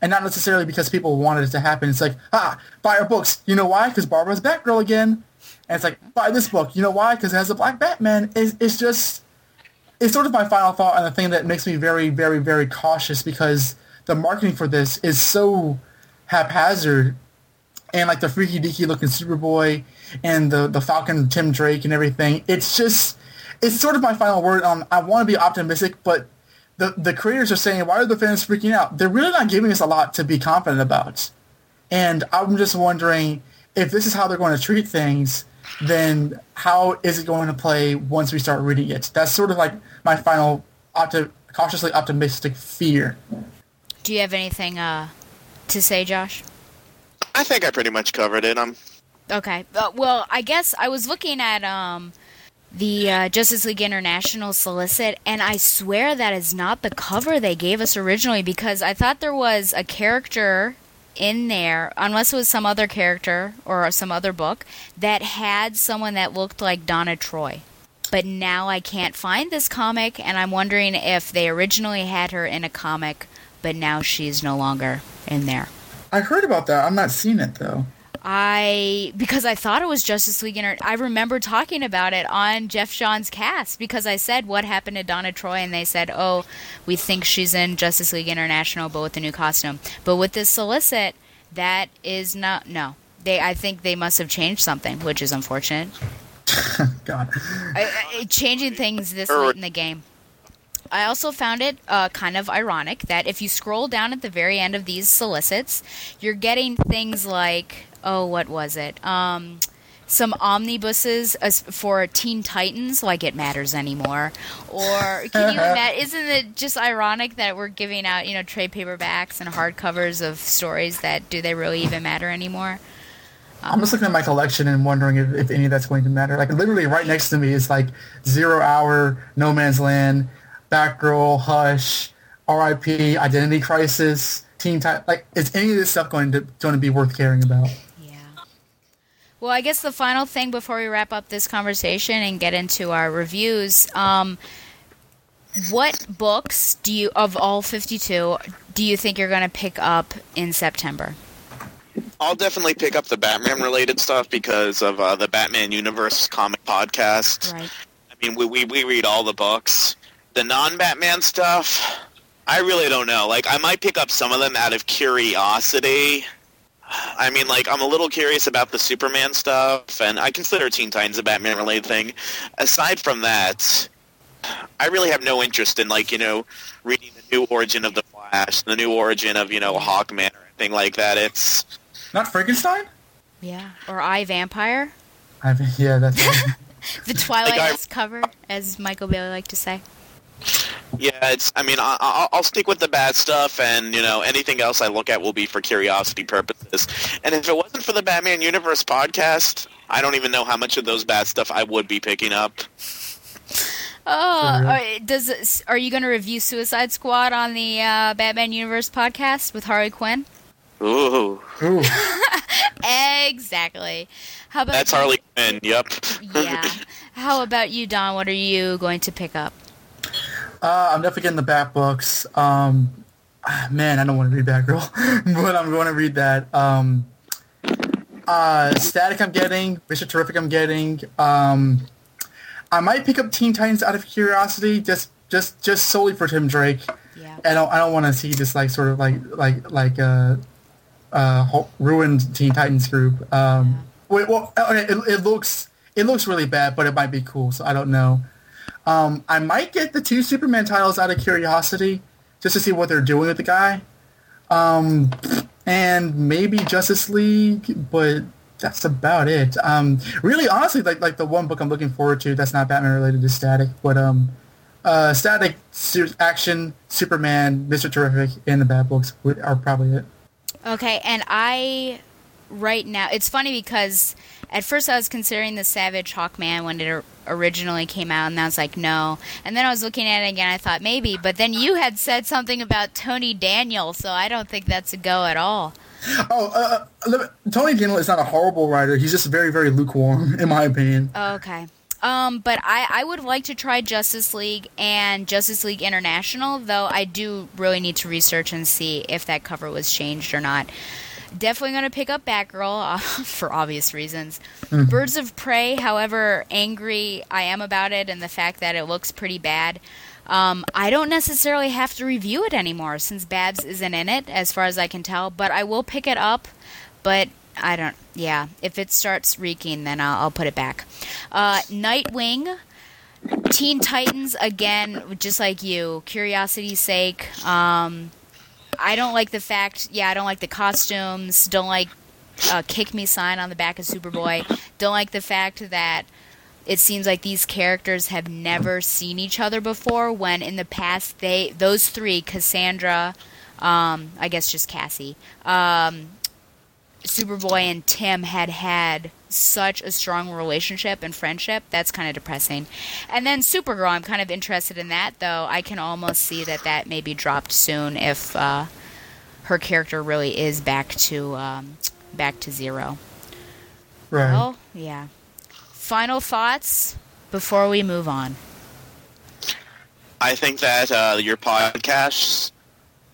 and not necessarily because people wanted it to happen. It's like, ah, buy our books. You know why? Because Barbara's Batgirl again. And it's like, buy this book. You know why? Because it has a black Batman. It's, it's just, it's sort of my final thought and the thing that makes me very, very, very cautious because the marketing for this is so haphazard. And like the freaky deaky looking Superboy and the, the Falcon Tim Drake and everything. It's just, it's sort of my final word on, I want to be optimistic, but the, the creators are saying, why are the fans freaking out? They're really not giving us a lot to be confident about. And I'm just wondering if this is how they're going to treat things, then how is it going to play once we start reading it? That's sort of like my final opti- cautiously optimistic fear. Do you have anything uh, to say, Josh? I think I pretty much covered it. I'm okay. Uh, well, I guess I was looking at um, the uh, Justice League International solicit, and I swear that is not the cover they gave us originally because I thought there was a character in there, unless it was some other character or some other book, that had someone that looked like Donna Troy. But now I can't find this comic, and I'm wondering if they originally had her in a comic, but now she's no longer in there. I heard about that. I'm not seeing it though. I because I thought it was Justice League Inter- I remember talking about it on Geoff Johns' cast because I said what happened to Donna Troy and they said, "Oh, we think she's in Justice League International but with a new costume." But with this solicit, that is not no. They I think they must have changed something, which is unfortunate. <laughs> God. I, I, changing things this late in the game. I also found it uh, kind of ironic that if you scroll down at the very end of these solicits, you're getting things like oh, what was it? Um, some omnibuses for Teen Titans, like it matters anymore. Or can you <laughs> imagine? Isn't it just ironic that we're giving out, you know, trade paperbacks and hardcovers of stories that do they really even matter anymore? Um, I'm just looking at my collection and wondering if, if any of that's going to matter. Like literally right next to me is like Zero Hour, No Man's Land, Batgirl, Hush, R.I.P., Identity Crisis, Teen Titan. Like, is any of this stuff going to going to be worth caring about? Yeah. Well, I guess the final thing before we wrap up this conversation and get into our reviews, um, what books do you of all 52 do you think you're going to pick up in September? I'll definitely pick up the Batman related stuff because of uh, the Batman Universe comic podcast. Right. I mean, we, we, we read all the books. The non Batman stuff, I really don't know. Like, I might pick up some of them out of curiosity. I mean, like, I'm a little curious about the Superman stuff, and I consider Teen Titans a Batman related thing. Aside from that, I really have no interest in, like, you know, reading the new origin of the Flash, the new origin of, you know, Hawkman or anything like that. It's Not Frankenstein? Yeah. Or I Vampire? I mean, yeah, that's. <laughs> The Twilight Like I- cover, as Michael Bailey liked to say. Yeah, it's. I mean, I, I'll, I'll stick with the bad stuff, and you know, anything else I look at will be for curiosity purposes. And if it wasn't for the Batman Universe podcast, I don't even know how much of those bad stuff I would be picking up. Oh, For uh, does it, are you going to review Suicide Squad on the uh, Batman Universe podcast with Harley Quinn? Ooh, Ooh. <laughs> Exactly. How about that's you? Harley Quinn. Yep. Yeah. <laughs> How about you, Don? What are you going to pick up? Uh, I'm definitely getting the Bat books. Um, ah, man, I don't want to read Batgirl, <laughs> but I'm going to read that. Um, uh, Static I'm getting. Mr. Terrific I'm getting. Um, I might pick up Teen Titans out of curiosity, just just just solely for Tim Drake. Yeah. I don't I don't want to see this like sort of like like like uh uh ruined Teen Titans group. Um, wait, well, okay, it, it looks it looks really bad, but it might be cool. So I don't know. Um, I might get the two Superman titles out of curiosity, just to see what they're doing with the guy. Um, and maybe Justice League, but that's about it. Um, really, honestly, like like the one book I'm looking forward to that's not Batman related is Static, but um, uh, Static, Su- Action, Superman, Mister Terrific, and the Bad books are probably it. Okay, and I right now it's funny because at first I was considering the Savage Hawkman when it originally came out, and I was like, no. And then I was looking at it again, I thought maybe, but then you had said something about Tony Daniel, so I don't think that's a go at all. Oh, uh, uh, Tony Daniel is not a horrible writer. He's just very, very lukewarm, <laughs> in my opinion. Okay. Um, but I, I would like to try Justice League and Justice League International, though I do really need to research and see if that cover was changed or not. Definitely going to pick up Batgirl uh, <laughs> for obvious reasons. Birds of Prey, however angry I am about it and the fact that it looks pretty bad, um, I don't necessarily have to review it anymore since Babs isn't in it, as far as I can tell. But I will pick it up. But I don't. Yeah, if it starts reeking, then I'll, I'll put it back. Uh, Nightwing, Teen Titans again, just like you. Curiosity's sake. Um, I don't like the fact. Yeah, I don't like the costumes. Don't like uh, kick me sign on the back of Superboy. Don't like the fact that it seems like these characters have never seen each other before. When in the past they those three, Cassandra, um, I guess just Cassie, um, Superboy and Tim had had such a strong relationship and friendship. That's kind of depressing. And then Supergirl, I'm kind of interested in that, though. I can almost see that that may be dropped soon if uh, her character really is back to um, back to zero. Right. Well, yeah. Final thoughts before we move on. I think that uh, your podcast,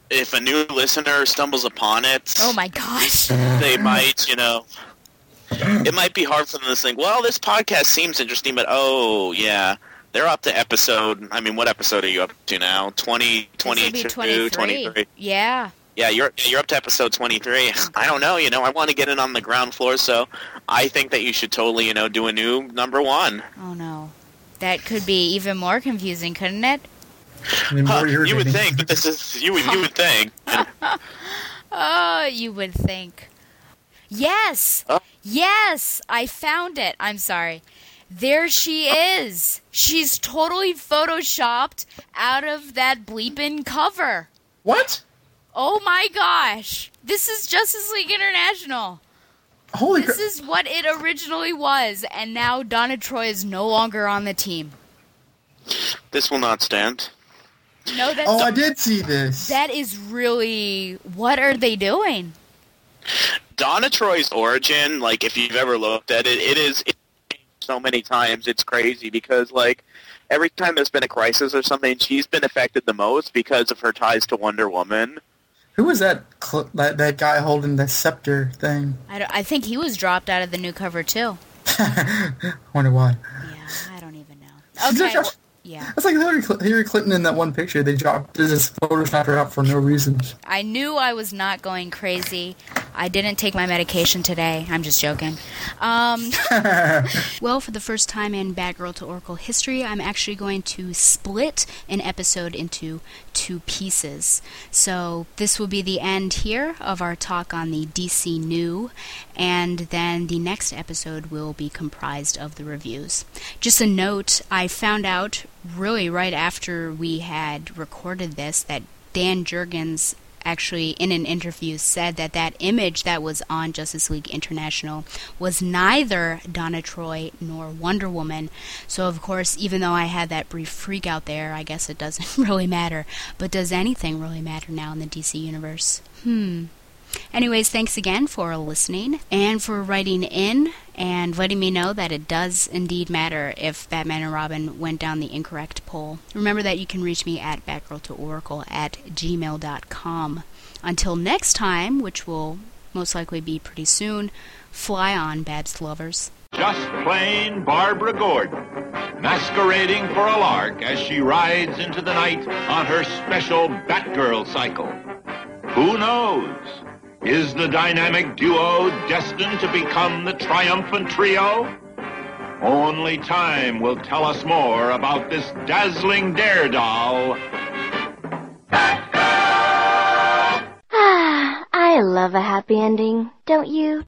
if a new listener stumbles upon it, Oh my gosh. they might, you know, <laughs> it might be hard for them to think, well, this podcast seems interesting, but oh, yeah, they're up to episode, I mean, what episode are you up to now? 20, This 22, 23. 23. Yeah. Yeah, you're you're up to episode 23. I don't know, you know, I want to get it on the ground floor, so I think that you should totally, you know, do a new number one. Oh no. That could be even more confusing, couldn't it? Huh, you would think, but this is, you would, you would think. <laughs> Oh, you would think. Yes! Yes! I found it. I'm sorry. There she is. She's totally photoshopped out of that bleeping cover. What? Oh my gosh. This is Justice League International. Holy This crap. is what it originally was, and now Donna Troy is no longer on the team. This will not stand. No, that's Oh, I did see this. that is really what are they doing? Donna Troy's origin, like if you've ever looked at it, it is it, so many times it's crazy because like every time there's been a crisis or something, she's been affected the most because of her ties to Wonder Woman. Who was that, cl- that that guy holding the scepter thing? I, don't- I think he was dropped out of the new cover too. <laughs> Wonder why. Yeah, I don't even know. Okay, <laughs> well, yeah. That's like Hillary, Hillary Clinton in that one picture. They dropped they just photoshopped her out for no reason. I knew I was not going crazy. I didn't take my medication today. I'm just joking. Um, <laughs> well, for the first time in Batgirl to Oracle history, I'm actually going to split an episode into two pieces. So this will be the end here of our talk on the DC New, and then the next episode will be comprised of the reviews. Just a note I found out really right after we had recorded this that Dan Jurgens actually in an interview said that that image that was on Justice League International was neither Donna Troy nor Wonder Woman. So of course, even though I had that brief freak out there, I guess it doesn't <laughs> really matter. But does anything really matter now in the DC universe? Hmm. Anyways, thanks again for listening and for writing in and letting me know that it does indeed matter if Batman and Robin went down the incorrect pole. Remember that you can reach me at batgirltooracle at gmail.com. Until next time, which will most likely be pretty soon, fly on, Babs lovers. Just plain Barbara Gordon, masquerading for a lark as she rides into the night on her special Batgirl cycle. Who knows? Is the dynamic duo destined to become the triumphant trio? Only time will tell us more about this dazzling daredoll. Ah, I love a happy ending, don't you?